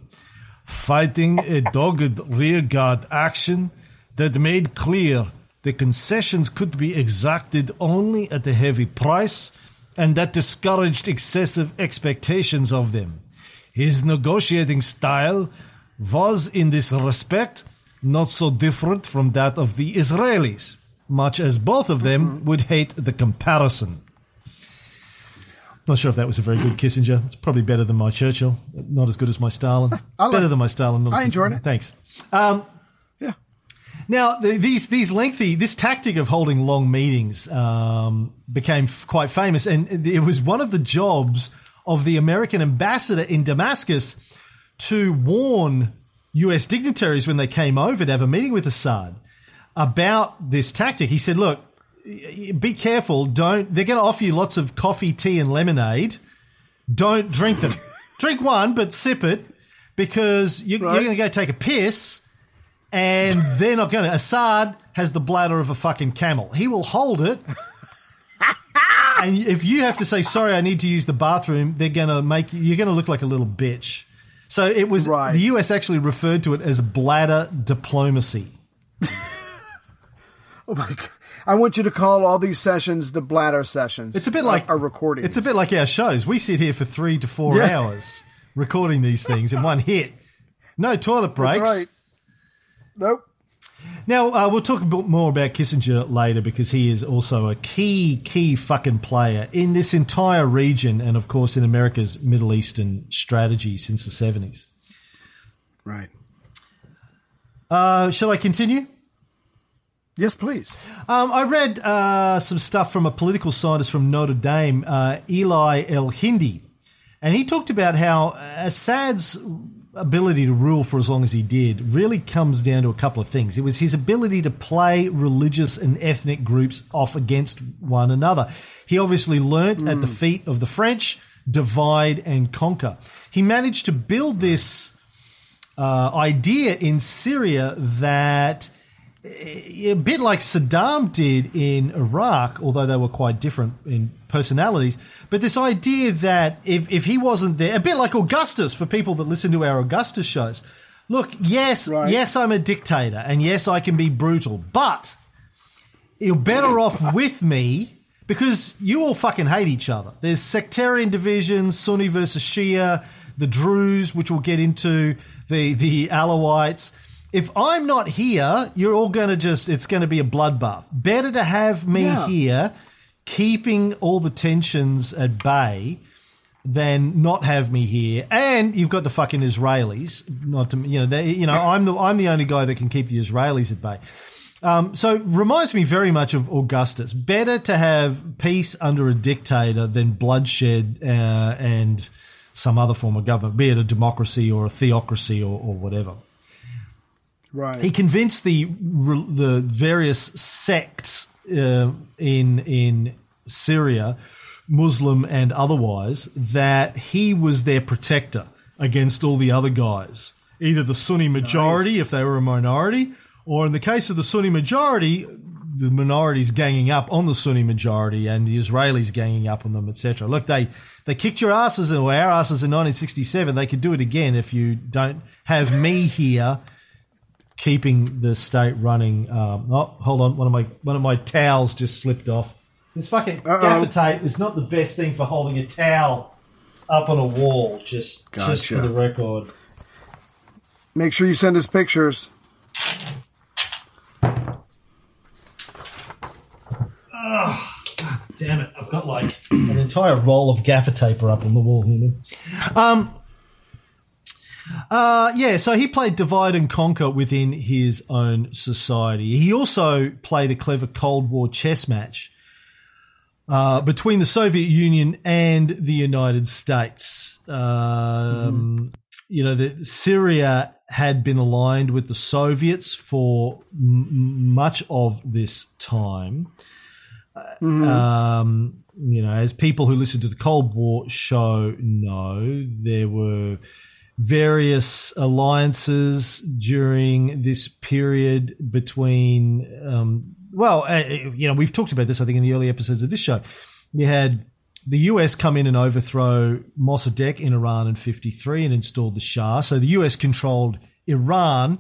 fighting a dogged rearguard action that made clear the concessions could be exacted only at a heavy price and that discouraged excessive expectations of them. His negotiating style was, in this respect, not so different from that of the Israelis, much as both of them would hate the comparison. Not sure if that was a very good Kissinger. It's probably better than my Churchill. Not as good as my Stalin. I like- better than my Stalin. I enjoyed it. Thanks. Um, yeah. now, the, these these lengthy this tactic of holding long meetings um, became f- quite famous, and it was one of the jobs of the American ambassador in Damascus to warn U.S. dignitaries when they came over to have a meeting with Assad about this tactic. He said, "Look, be careful. Don't. They're going to offer you lots of coffee, tea, and lemonade. Don't drink them. drink one, but sip it." Because you, you're going to go take a piss, and they're not going to. Assad has the bladder of a fucking camel. He will hold it. and if you have to say sorry, I need to use the bathroom, they're going to make you're going to look like a little bitch. So it was Right. the US actually referred to it as bladder diplomacy. Oh my god. I want you to call all these sessions the bladder sessions. It's a bit like a recording. It's a bit like our shows. We sit here for three to four Yeah. hours recording these things in one hit. No toilet breaks. right. Nope. Now uh, we'll talk a bit more about Kissinger later because he is also a key, key fucking player in this entire region, and of course in America's Middle Eastern strategy since the seventies. Right. Uh, shall I continue? Yes, please. Um, I read uh, some stuff from a political scientist from Notre Dame, uh, Eli El Hindi, and he talked about how Assad's ability to rule for as long as he did really comes down to a couple of things. It was his ability to play religious and ethnic groups off against one another. He obviously learnt at the feet of the French, divide and conquer. He managed to build this uh, idea in Syria that a bit like Saddam did in Iraq, although they were quite different in personalities. But this idea that if, if he wasn't there, a bit like Augustus for people that listen to our Augustus shows. Look, yes, Right. yes, I'm a dictator, and yes, I can be brutal, but you're better off with me because you all fucking hate each other. There's sectarian divisions, Sunni versus Shia, the Druze, which we'll get into, the the Alawites. If I'm not here, you're all going to just, it's going to be a bloodbath. Better to have me Yeah. here, keeping all the tensions at bay, than not have me here. And you've got the fucking Israelis. Not to, you know, they, you know, I'm the I'm the only guy that can keep the Israelis at bay. Um, so reminds me very much of Augustus. Better to have peace under a dictator than bloodshed uh, and some other form of government, be it a democracy or a theocracy or, or whatever. Right. He convinced the the various sects uh, in in Syria, Muslim and otherwise, that he was their protector against all the other guys. Either the Sunni majority, if they were a minority, or in the case of the Sunni majority, the minorities ganging up on the Sunni majority and the Israelis ganging up on them, etc. Look, they they kicked your asses or our asses in 1967. They could do it again if you don't have me here keeping the state running. Um, oh, hold on, one of my one of my towels just slipped off. This fucking Uh-oh. gaffer tape is not the best thing for holding a towel up on a wall. Just just for the record. Make sure you send us pictures. Oh, God damn it! I've got like an entire roll of gaffer tape up on the wall here. Um. Uh, yeah, so he played divide and conquer within his own society. He also played a clever Cold War chess match uh, between the Soviet Union and the United States. Um, You know, the, Syria had been aligned with the Soviets for m- much of this time. Um, you know, as people who listen to the Cold War show know, there were various alliances during this period between, um, well, uh, you know, we've talked about this, I think, in the early episodes of this show. You had the US come in and overthrow Mossadegh in Iran in 53 and installed the Shah. So the US controlled Iran.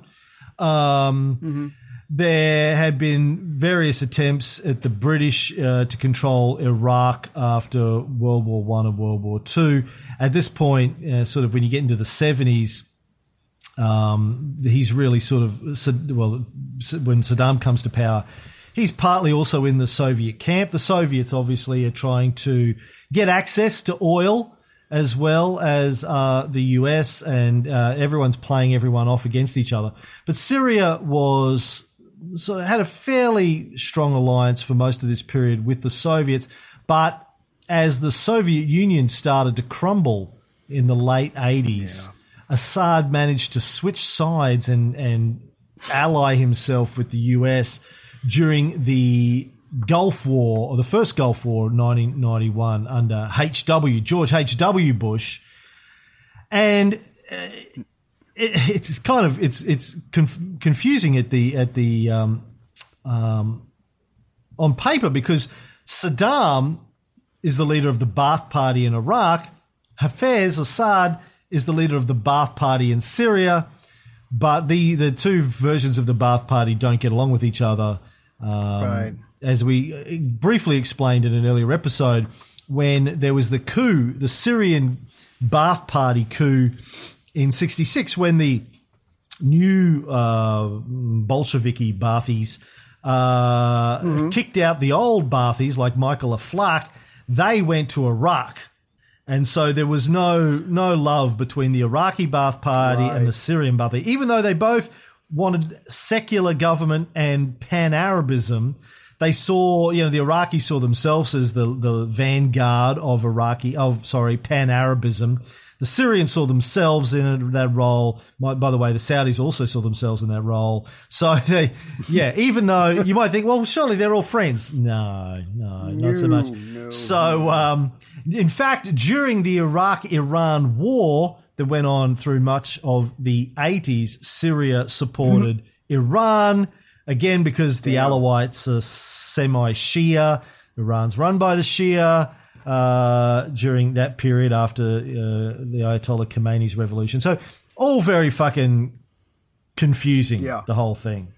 Um, There had been various attempts at the British uh, to control Iraq after World War One and World War Two. At this point, uh, sort of when you get into the seventies, um, he's really sort of well, when Saddam comes to power, he's partly also in the Soviet camp. The Soviets obviously are trying to get access to oil as well as uh, the US, and uh, everyone's playing everyone off against each other. But Syria was sort of had a fairly strong alliance for most of this period with the Soviets, but as the Soviet Union started to crumble in the late 80s, Assad managed to switch sides and, and ally himself with the US during the Gulf War, or the first Gulf War, 1991, under H.W., George H.W. Bush. And uh, it, it's kind of it's it's conf- confusing at the at the um, um, on paper because Saddam is the leader of the Ba'ath Party in Iraq. Hafez Assad is the leader of the Ba'ath Party in Syria, but the the two versions of the Ba'ath Party don't get along with each other. Um, Right. As we uh, briefly explained in an earlier episode, when there was the coup, the Syrian Ba'ath Party coup in '66, when the new uh, Bolsheviki Ba'athis uh, kicked out the old Ba'athis like Michael Aflaq, they went to Iraq. And so there was no no love between the Iraqi Ba'ath Party and the Syrian Ba'ath Party, even though they both wanted secular government and pan Arabism. They saw, you know, the Iraqis saw themselves as the the vanguard of Iraqi of sorry pan Arabism. The Syrians saw themselves in that role. By, the way, the Saudis also saw themselves in that role. So they, yeah, even though you might think, well, surely they're all friends. No, no, not so much. so, um, in fact, during the Iraq Iran war that went on through much of the 80s, Syria supported Iran, again, because the Alawites are semi Shia. Iran's run by the Shia uh, during that period after uh, the Ayatollah Khomeini's revolution. So, all very fucking confusing, Yeah. the whole thing.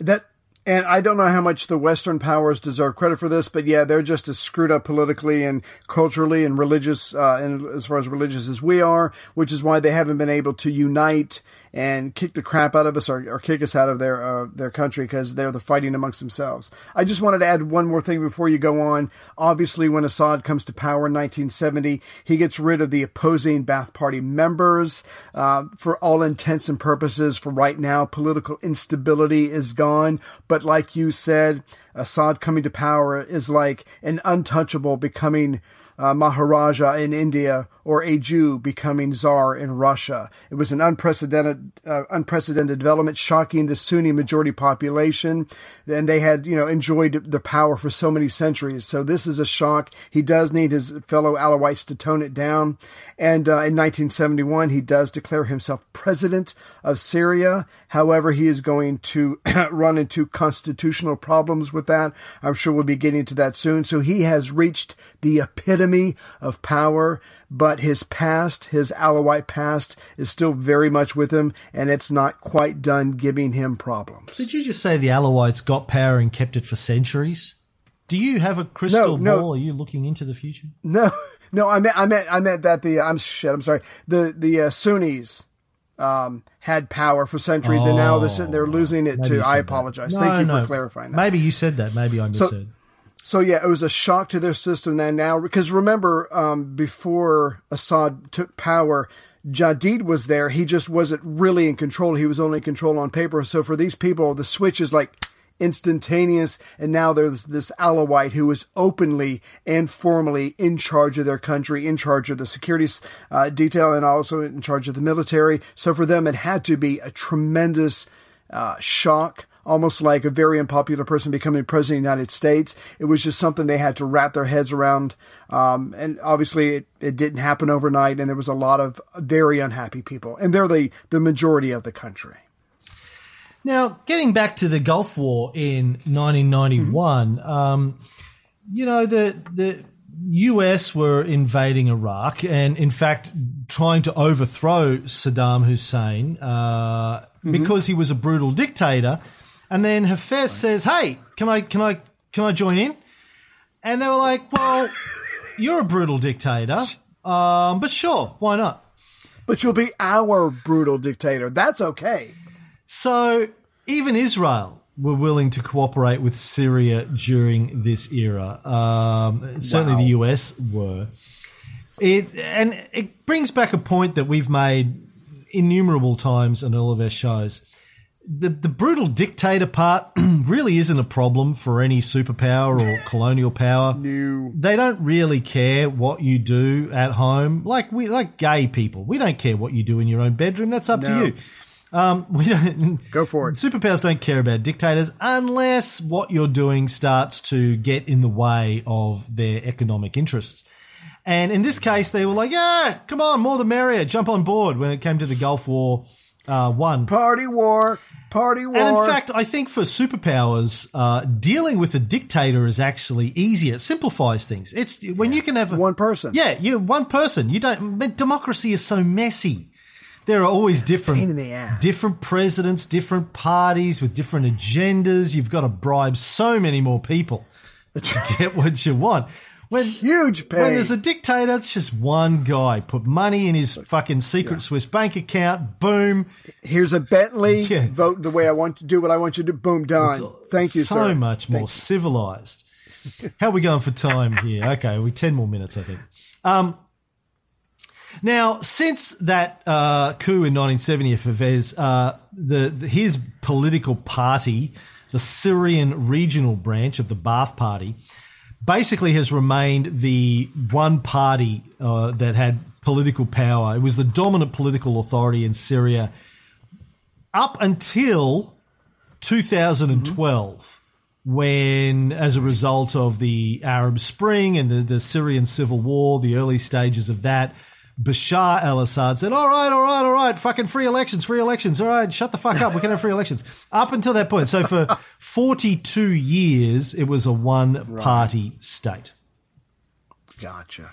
That And I don't know how much the Western powers deserve credit for this, but yeah, they're just as screwed up politically and culturally and religious, uh, and as far as religious as we are, which is why they haven't been able to unite and kick the crap out of us or, or kick us out of their uh, their country because they're the fighting amongst themselves. I just wanted to add one more thing before you go on. Obviously, when Assad comes to power in 1970, he gets rid of the opposing Ba'ath Party members. Uh, for all intents and purposes, for right now, political instability is gone. But like you said, Assad coming to power is like an untouchable becoming uh, Maharaja in India or a Jew becoming czar in Russia. It was an unprecedented, uh, unprecedented development, shocking the Sunni majority population, and they had, you know, enjoyed the power for so many centuries. So this is a shock. He does need his fellow Alawites to tone it down. And uh, in 1971, he does declare himself president of Syria. However, he is going to run into constitutional problems with that. I'm sure we'll be getting to that soon. So he has reached the epitome of power, but his past, his Alawite past, is still very much with him, and it's not quite done giving him problems. Did you just say the Alawites got power and kept it for centuries? Do you have a crystal No, no. ball? Are you looking into the future? No, no, I meant, I meant, I meant that the I'm shit. I'm sorry. The the uh, Sunnis um, had power for centuries, and now they're sitting there losing it Maybe to. I that. apologize. No, Thank you no. for clarifying that. Maybe you said that. Maybe I misheard. So yeah, it was a shock to their system. Then now, because remember, um, before Assad took power, Jadid was there. He just wasn't really in control. He was only in control on paper. So for these people, the switch is like instantaneous. And now there's this Alawite who is openly and formally in charge of their country, in charge of the security uh, detail, and also in charge of the military. So for them, it had to be a tremendous uh, shock, almost like a very unpopular person becoming president of the United States. It was just something they had to wrap their heads around. Um, and obviously, it, it didn't happen overnight, and there was a lot of very unhappy people. And they're the, the majority of the country. Now, getting back to the Gulf War in 1991, um, you know, the, the US were invading Iraq and, in fact, trying to overthrow Saddam Hussein uh, because he was a brutal dictator. And then Hafez says, "Hey, can I can I can I join in?" And they were like, "Well, you're a brutal dictator, um, but sure, why not?" But you'll be our brutal dictator. That's okay. So even Israel were willing to cooperate with Syria during this era. Um, certainly, the US were. It and it brings back a point that we've made innumerable times on all of our shows. The the brutal dictator part really isn't a problem for any superpower or colonial power. No. They don't really care what you do at home. Like we like gay people. We don't care what you do in your own bedroom. That's up No. to you. Um, we don't Go for it. Superpowers don't care about dictators unless what you're doing starts to get in the way of their economic interests. And in this case, they were like, "Yeah, come on, more the merrier. Jump on board." When it came to the Gulf War uh, one, Party war. Party war. and in fact, I think for superpowers, uh, dealing with a dictator is actually easier. It simplifies things. It's when you can have a, One person. Yeah, you one person. You don't. but Democracy is so messy. There are always different the ass. different presidents, different parties with different agendas. You've got to bribe so many more people to get what you want. When Huge pain. when there's a dictator, it's just one guy. Put money in his fucking secret Swiss bank account. Boom. Here's a Bentley. Yeah. Vote the way I want to do what I want you to. Boom, done. Thank you, so sir. much more Thank civilized. How are we going for time here? Okay, we ten more minutes, I think. Um, now, since that uh, coup in 1970 for Hafez, uh, the, the his political party, the Syrian regional branch of the Ba'ath Party, basically has remained the one party uh, that had political power. It was the dominant political authority in Syria up until 2012, when, as a result of the Arab Spring and the, the Syrian civil war, the early stages of that, Bashar al Assad said, All right, all right, all right, fucking free elections, free elections. All right, shut the fuck up. We can have free elections. Up until that point. So for 42 years, it was a one party state. Gotcha.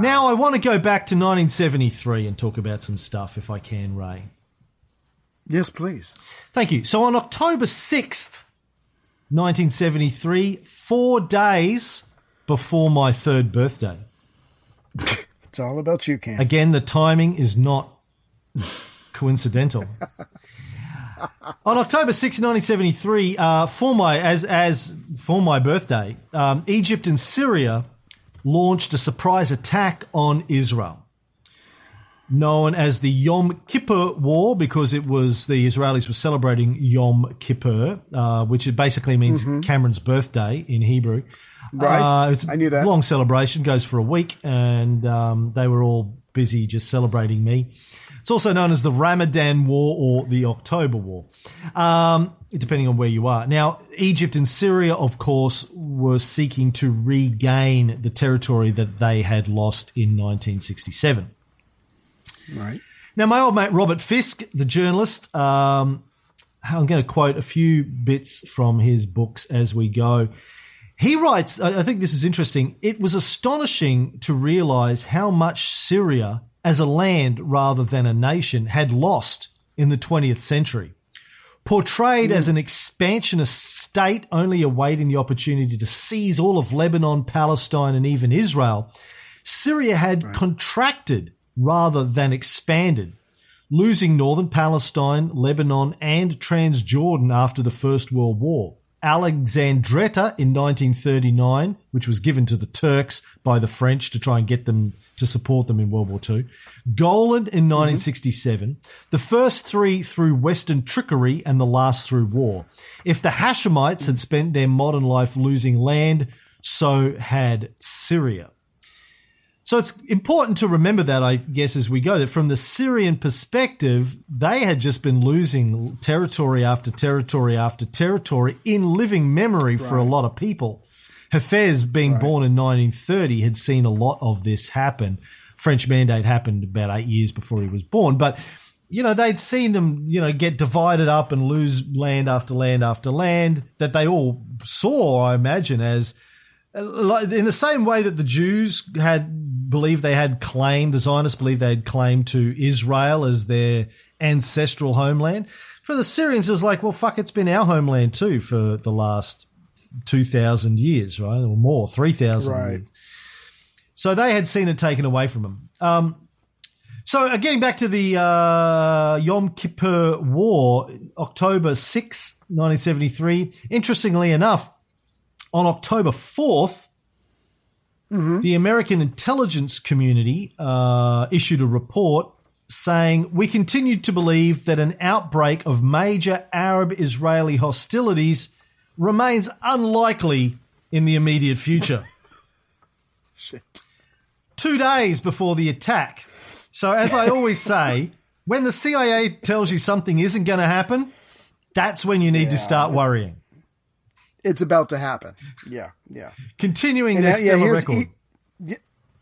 Now, I want to go back to 1973 and talk about some stuff, if I can, Ray. Yes, please. Thank you. So on October 6th, 1973, four days before my third birthday. It's all about you, Cam. Again, the timing is not coincidental. On October 6, 1973, uh, for my as as for my birthday, um, Egypt and Syria launched a surprise attack on Israel, known as the Yom Kippur War, because it was the Israelis were celebrating Yom Kippur, uh, which it basically means Cameron's birthday in Hebrew. Right. Uh, it's I knew that. Long celebration goes for a week, and um, they were all busy just celebrating me. It's also known as the Ramadan War or the October War, um, depending on where you are. Now, Egypt and Syria, of course, were seeking to regain the territory that they had lost in 1967. Right. Now, my old mate Robert Fisk, the journalist, um, I'm going to quote a few bits from his books as we go. He writes, I think this is interesting. It was astonishing to realize how much Syria, as a land rather than a nation, had lost in the 20th century. Portrayed as an expansionist state only awaiting the opportunity to seize all of Lebanon, Palestine, and even Israel, Syria had contracted rather than expanded, losing northern Palestine, Lebanon, and Transjordan after the First World War. Alexandretta in 1939, which was given to the Turks by the French to try and get them to support them in World War II. Golan in mm-hmm. 1967. The first three through Western trickery and the last through war. If the Hashemites had spent their modern life losing land, so had Syria. So it's important to remember that, I guess, as we go, that from the Syrian perspective, they had just been losing territory after territory after territory in living memory for a lot of people. Hafez, being born in 1930, had seen a lot of this happen. French mandate happened about eight years before he was born, but you know they'd seen them, you know, get divided up and lose land after land after land that they all saw, I imagine, as in the same way that the Jews had believed they had claim, the Zionists believed they had claim to Israel as their ancestral homeland. For the Syrians, it was like, well, fuck, it's been our homeland too for the last two thousand years, right, or more, three thousand Right. years. So they had seen it taken away from them. Um, so uh, getting back to the uh, Yom Kippur War, October 6, 1973, interestingly enough, on October 4th, the American intelligence community uh, issued a report saying, We continue to believe that an outbreak of major Arab Israeli hostilities remains unlikely in the immediate future. Shit. Two days before the attack. So, as I always say, when the CIA tells you something isn't going to happen, that's when you need to start worrying. It's about to happen. Yeah, yeah. Continuing And this yeah, record. E- yeah,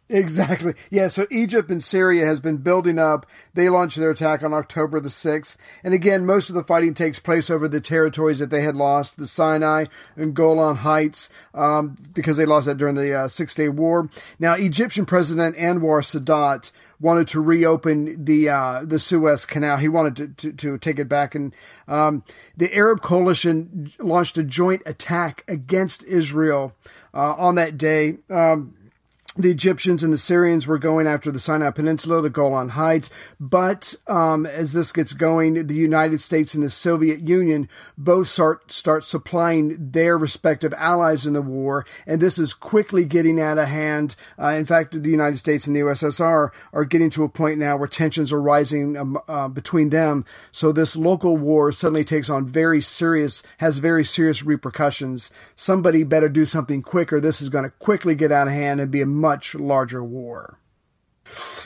exactly. Yeah, so Egypt and Syria has been building up. They launched their attack on October the 6th. And again, most of the fighting takes place over the territories that they had lost, the Sinai and Golan Heights, um, because they lost that during the uh, Six Day War. Now, Egyptian President Anwar Sadat wanted to reopen the uh, the Suez Canal. He wanted to, to, to take it back, and um, the Arab coalition launched a joint attack against Israel uh, on that day. Um, the Egyptians and the Syrians were going after the Sinai Peninsula, the Golan Heights. But um, as this gets going, the United States and the Soviet Union both start start supplying their respective allies in the war, and this is quickly getting out of hand. Uh, in fact, the United States and the USSR are getting to a point now where tensions are rising um, uh, between them. So this local war suddenly takes on very serious, has very serious repercussions. Somebody better do something quicker. This is going to quickly get out of hand and be a much larger war.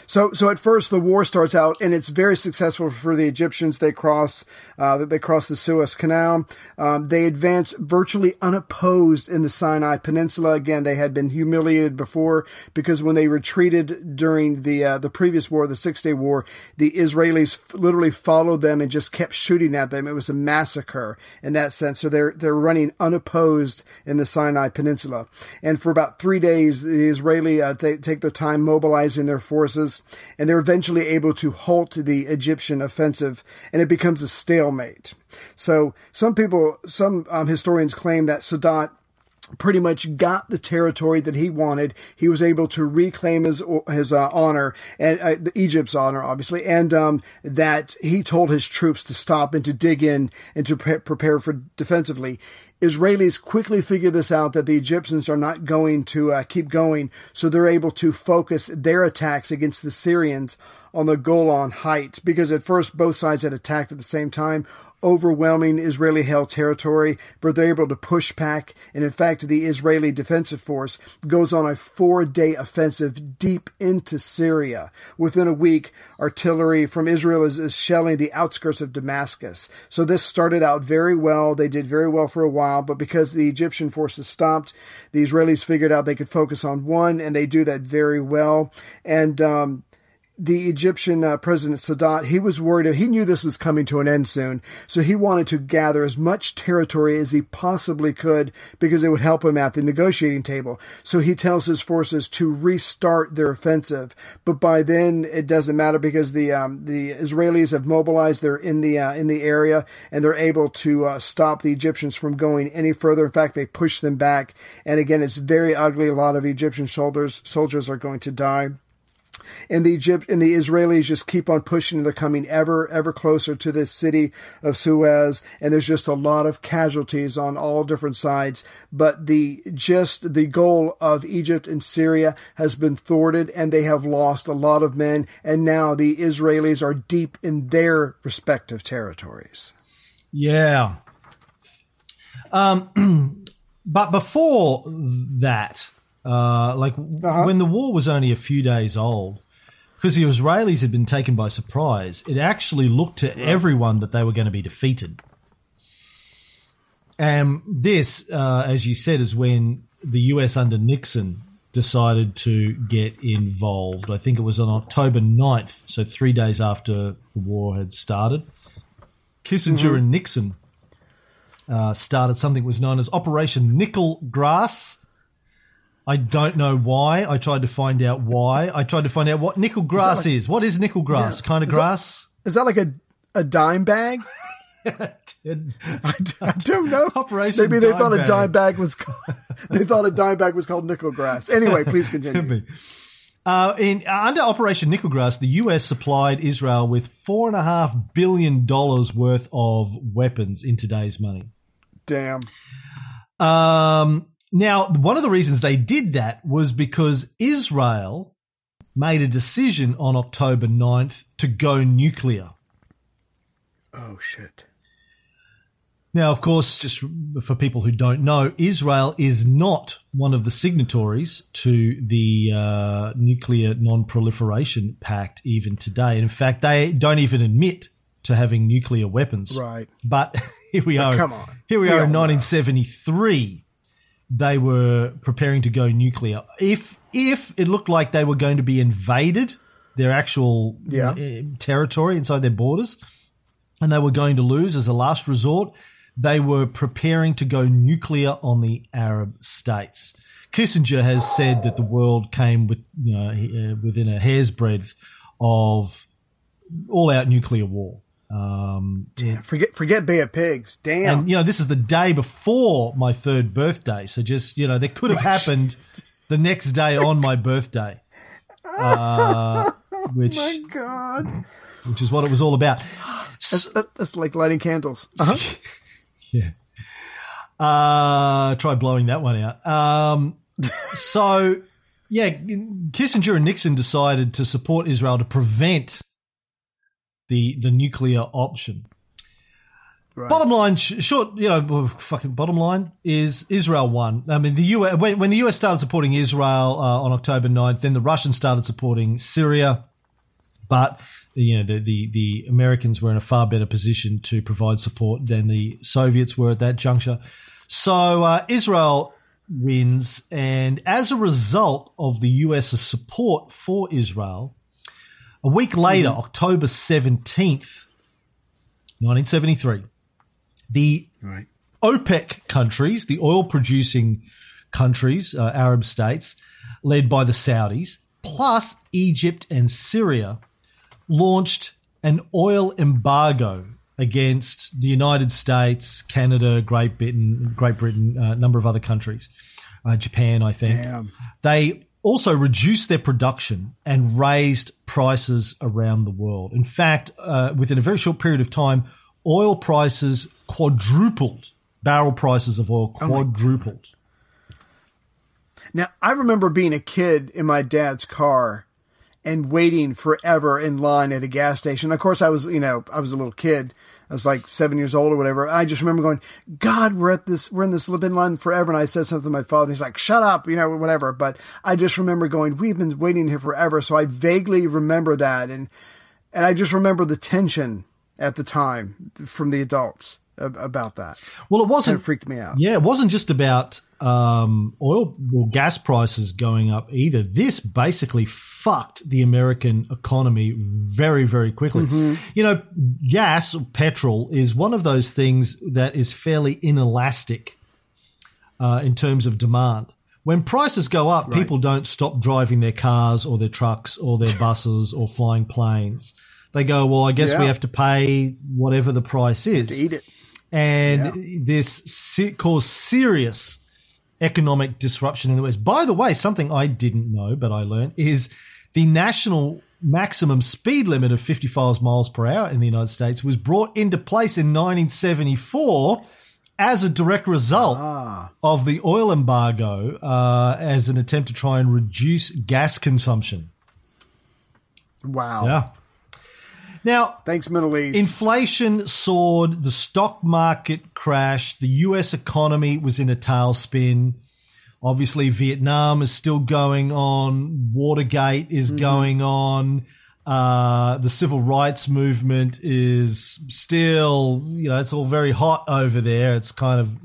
So, so at first the war starts out, and it's very successful for the Egyptians. They cross, uh, they cross the Suez Canal. Um, they advance virtually unopposed in the Sinai Peninsula. Again, they had been humiliated before because when they retreated during the uh, the previous war, the Six Day War, the Israelis literally followed them and just kept shooting at them. It was a massacre in that sense. So they're they're running unopposed in the Sinai Peninsula, and for about three days, the Israeli uh, they take the time mobilizing their forces forces, and they're eventually able to halt the Egyptian offensive, and it becomes a stalemate. So some people, some um, historians claim that Sadat pretty much got the territory that he wanted. He was able to reclaim his his uh, honor and uh, Egypt's honor, obviously, and um, that he told his troops to stop and to dig in and to pre- prepare for defensively. Israelis quickly figure this out that the Egyptians are not going to uh, keep going, so they're able to focus their attacks against the Syrians on the Golan Heights because at first both sides had attacked at the same time overwhelming Israeli held territory, but they're able to push back. And in fact, the Israeli Defensive Force goes on a four day offensive deep into Syria. Within a week, artillery from Israel is, is shelling the outskirts of Damascus. So this started out very well. They did very well for a while, but because the Egyptian forces stopped, the Israelis figured out they could focus on one, and they do that very well. And, um, the Egyptian uh, President Sadat, he was worried. He knew this was coming to an end soon, so he wanted to gather as much territory as he possibly could because it would help him at the negotiating table. So he tells his forces to restart their offensive, but by then it doesn't matter because the um, the Israelis have mobilized. They're in the uh, in the area and they're able to uh, stop the Egyptians from going any further. In fact, they push them back. And again, it's very ugly. A lot of Egyptian soldiers soldiers are going to die and the Egypt and the Israelis just keep on pushing. And they're coming ever, ever closer to this city of Suez, and there's just a lot of casualties on all different sides. But the just the goal of Egypt and Syria has been thwarted, and they have lost a lot of men. And now the Israelis are deep in their respective territories. Yeah. Um, but before that, uh, like when the war was only a few days old, because the Israelis had been taken by surprise, it actually looked to everyone that they were going to be defeated. And this, uh, as you said, is when the US under Nixon decided to get involved. I think it was on October 9th, so three days after the war had started. Kissinger and Nixon uh, started something that was known as Operation Nickel Grass. I don't know why. I tried to find out why. I tried to find out what nickel grass is. like- What is nickel grass? Yeah. Kind of Is grass? Is that like a a dime bag? I, I don't know. Operation Maybe they thought a dime bag was. Called, they thought a dime bag was called nickel grass. Anyway, please continue. Could be. Uh, in under Operation Nickel Grass, the US supplied Israel with four and a half billion dollars worth of weapons in today's money. Damn. Um, now, one of the reasons they did that was because Israel made a decision on October 9th to go nuclear. Oh shit. Now, of course, just for people who don't know, Israel is not one of the signatories to the uh, Nuclear Non-Proliferation Pact even today. In fact, they don't even admit to having nuclear weapons. Right. But here we are. come on. Here we, We are in know. 1973. They were preparing to go nuclear. If if it looked like they were going to be invaded, their actual Yeah. uh, territory inside their borders, and they were going to lose as a last resort, they were preparing to go nuclear on the Arab states. Kissinger has said that the world came with, you know, uh, within a hair's breadth of all-out nuclear war. Um, it- Forget forget Bay of Pigs. Damn. and you know, this is the day before my third birthday, so just you know, that could have happened the next day on my birthday, uh, which My God. which is what it was all about. That's, that's like lighting candles. Uh-huh. Yeah. Uh, try blowing that one out. Um, so, yeah, Kissinger and Nixon decided to support Israel to prevent the the nuclear option. Right. Bottom line, short, you know, fucking bottom line is Israel won. I mean, the US when, when the US started supporting Israel uh, on October 9th, then the Russians started supporting Syria, but you know the, the the Americans were in a far better position to provide support than the Soviets were at that juncture. So uh, Israel wins, and as a result of the US's support for Israel, a week later, October seventeenth, nineteen seventy three, the Right. OPEC countries, the oil producing countries, uh, Arab states, led by the Saudis, plus Egypt and Syria, launched an oil embargo against the United States, Canada, Great Britain, Great Britain, a number of other countries, uh, Japan, I think. Damn. They also reduced their production and raised prices around the world. In fact, uh, within a very short period of time, oil prices quadrupled. Barrel prices of oil quadrupled. Now, I remember being a kid in my dad's car and waiting forever in line at a gas station. Of course, I was, you know, I was a little kid. I was like seven years old or whatever. I just remember going, God, we're at this, we're in this bit line forever. And I said something to my father. He's like, shut up, you know, whatever. But I just remember going, we've been waiting here forever. So I vaguely remember that. And, and I just remember the tension at the time from the adults about that. Well, it wasn't of freaked me out. Yeah, it wasn't just about um, oil or gas prices going up either. This basically fucked the American economy very, very quickly. You know, gas or petrol is one of those things that is fairly inelastic uh, in terms of demand. When prices go up, people don't stop driving their cars or their trucks or their buses or flying planes. They go, well, I guess we have to pay whatever the price is To eat it. And this se- caused serious economic disruption in the West. By the way, something I didn't know but I learned is the national maximum speed limit of 55 miles per hour in the United States was brought into place in 1974 as a direct result of the oil embargo uh, as an attempt to try and reduce gas consumption. Wow. Yeah. Now, Thanks, Middle East. Inflation soared, the stock market crashed, the US economy was in a tailspin. Obviously, Vietnam is still going on, Watergate is going on. Uh, the civil rights movement is still, you know, it's all very hot over there. It's kind of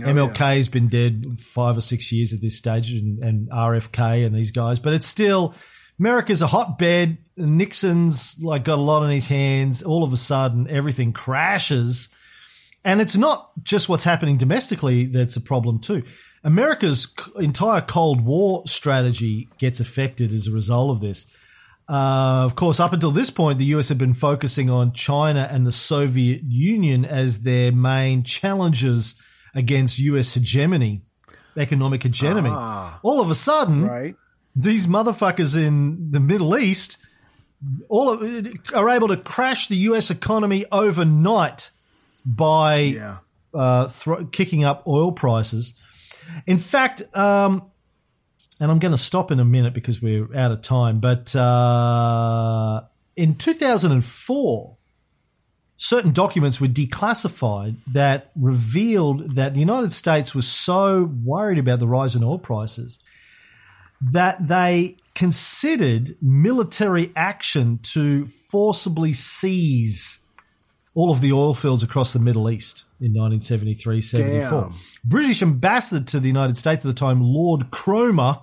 MLK's been dead five or six years at this stage, and, and RFK and these guys, but it's still America's a hotbed. Nixon's like got a lot on his hands. All of a sudden, everything crashes, and it's not just what's happening domestically that's a problem too. America's entire Cold War strategy gets affected as a result of this. Uh, of course, up until this point, the US had been focusing on China and the Soviet Union as their main challenges against US hegemony, economic hegemony. All of a sudden, right. These motherfuckers in the Middle East all of, are able to crash the US economy overnight by Yeah. uh, thro- kicking up oil prices. In fact, um, and I'm going to stop in a minute because we're out of time, but uh, in 2004, certain documents were declassified that revealed that the United States was so worried about the rise in oil prices that they considered military action to forcibly seize all of the oil fields across the Middle East in 1973 74. Damn. British ambassador to the United States at the time, Lord Cromer,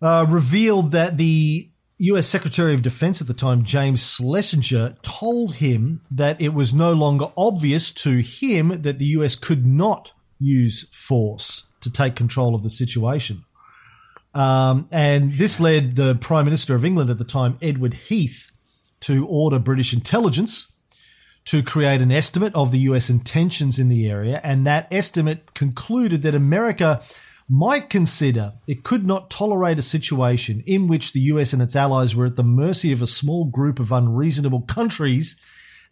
uh, revealed that the US Secretary of Defense at the time, James Schlesinger, told him that it was no longer obvious to him that the US could not use force to take control of the situation. Um, and this led the Prime Minister of England at the time, Edward Heath, to order British intelligence to create an estimate of the US intentions in the area. And that estimate concluded that America might consider it could not tolerate a situation in which the US and its allies were at the mercy of a small group of unreasonable countries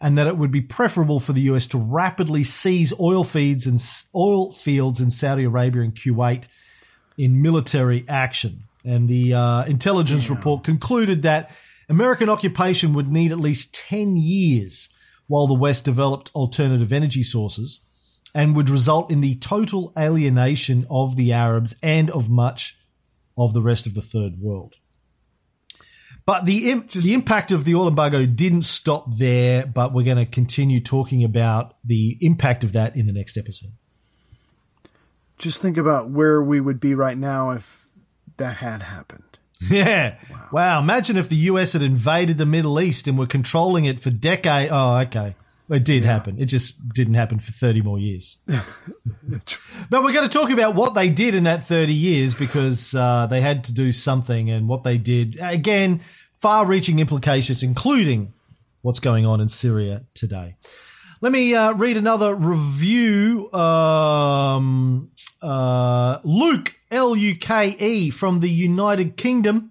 and that it would be preferable for the US to rapidly seize oil feeds and oil fields in Saudi Arabia and Kuwait in military action. And the uh, intelligence report concluded that American occupation would need at least 10 years while the West developed alternative energy sources and would result in the total alienation of the Arabs and of much of the rest of the third world. But the Im- the impact of the oil embargo didn't stop there, but we're going to continue talking about the impact of that in the next episode. Just think about where we would be right now if that had happened. Yeah. Wow. Imagine if the US had invaded the Middle East and were controlling it for decades. Oh, okay. It did happen. It just didn't happen for 30 more years. but we're going to talk about what they did in that 30 years because uh, they had to do something and what they did. Again, far reaching implications, including what's going on in Syria today. Let me uh, read another review. Um, uh, Luke, L U K E, from the United Kingdom.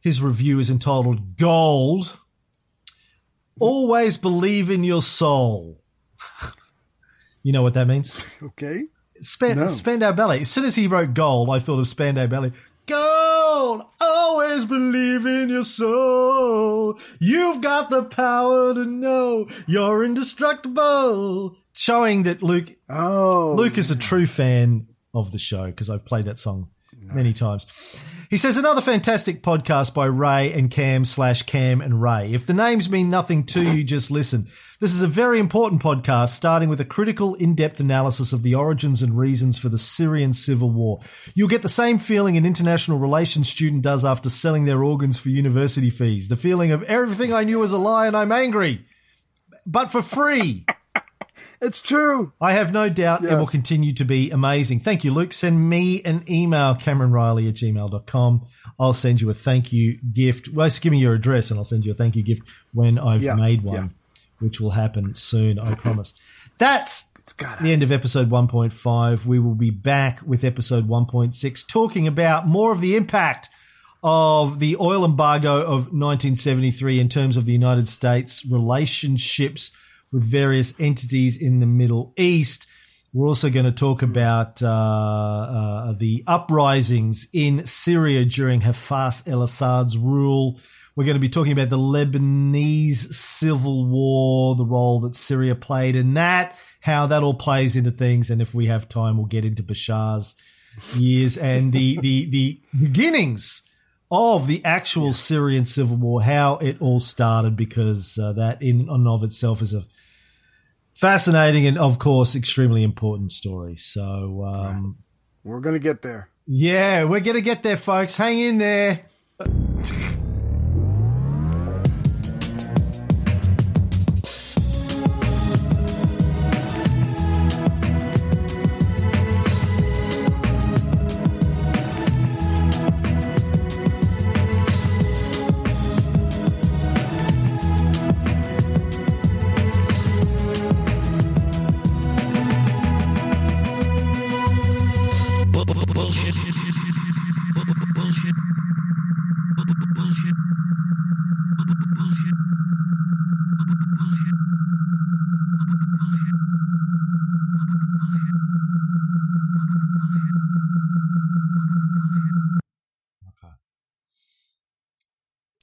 His review is entitled Gold. Always believe in your soul. You know what that means? Okay. Spend, No. Spandau Ballet. As soon as he wrote gold, I thought of Spandau Ballet. Gold! Always believe in your soul. You've got the power to know you're indestructible. Showing that Luke Oh, Luke is a true fan of the show because I've played that song many times. He says another fantastic podcast by Ray and Cam slash Cam and Ray. If the names mean nothing to you, just listen. This is a very important podcast, starting with a critical, in-depth analysis of the origins and reasons for the Syrian civil war. You'll get the same feeling an international relations student does after selling their organs for university fees. The feeling of everything I knew was a lie and I'm angry, but for free. It's true. I have no doubt it will continue to be amazing. Thank you, Luke. Send me an email, CameronReilly at gmail.com. I'll send you a thank you gift. Well, just give me your address and I'll send you a thank you gift when I've Yeah, made one, yeah. which will happen soon, I promise. That's the end of episode 1.5. We will be back with episode 1.6 talking about more of the impact of the oil embargo of 1973 in terms of the United States relationships with various entities in the Middle East. We're also going to talk about uh, uh, the uprisings in Syria during Hafez el Assad's rule. We're going to be talking about the Lebanese civil war, the role that Syria played in that, how that all plays into things, and if we have time, we'll get into Bashar's years and the the the beginnings of the actual Syrian civil war, how it all started, because uh, that in and of itself is a fascinating and, of course, extremely important story. So, um, We're gonna get there. yeah, we're going to get there, folks. Hang in there.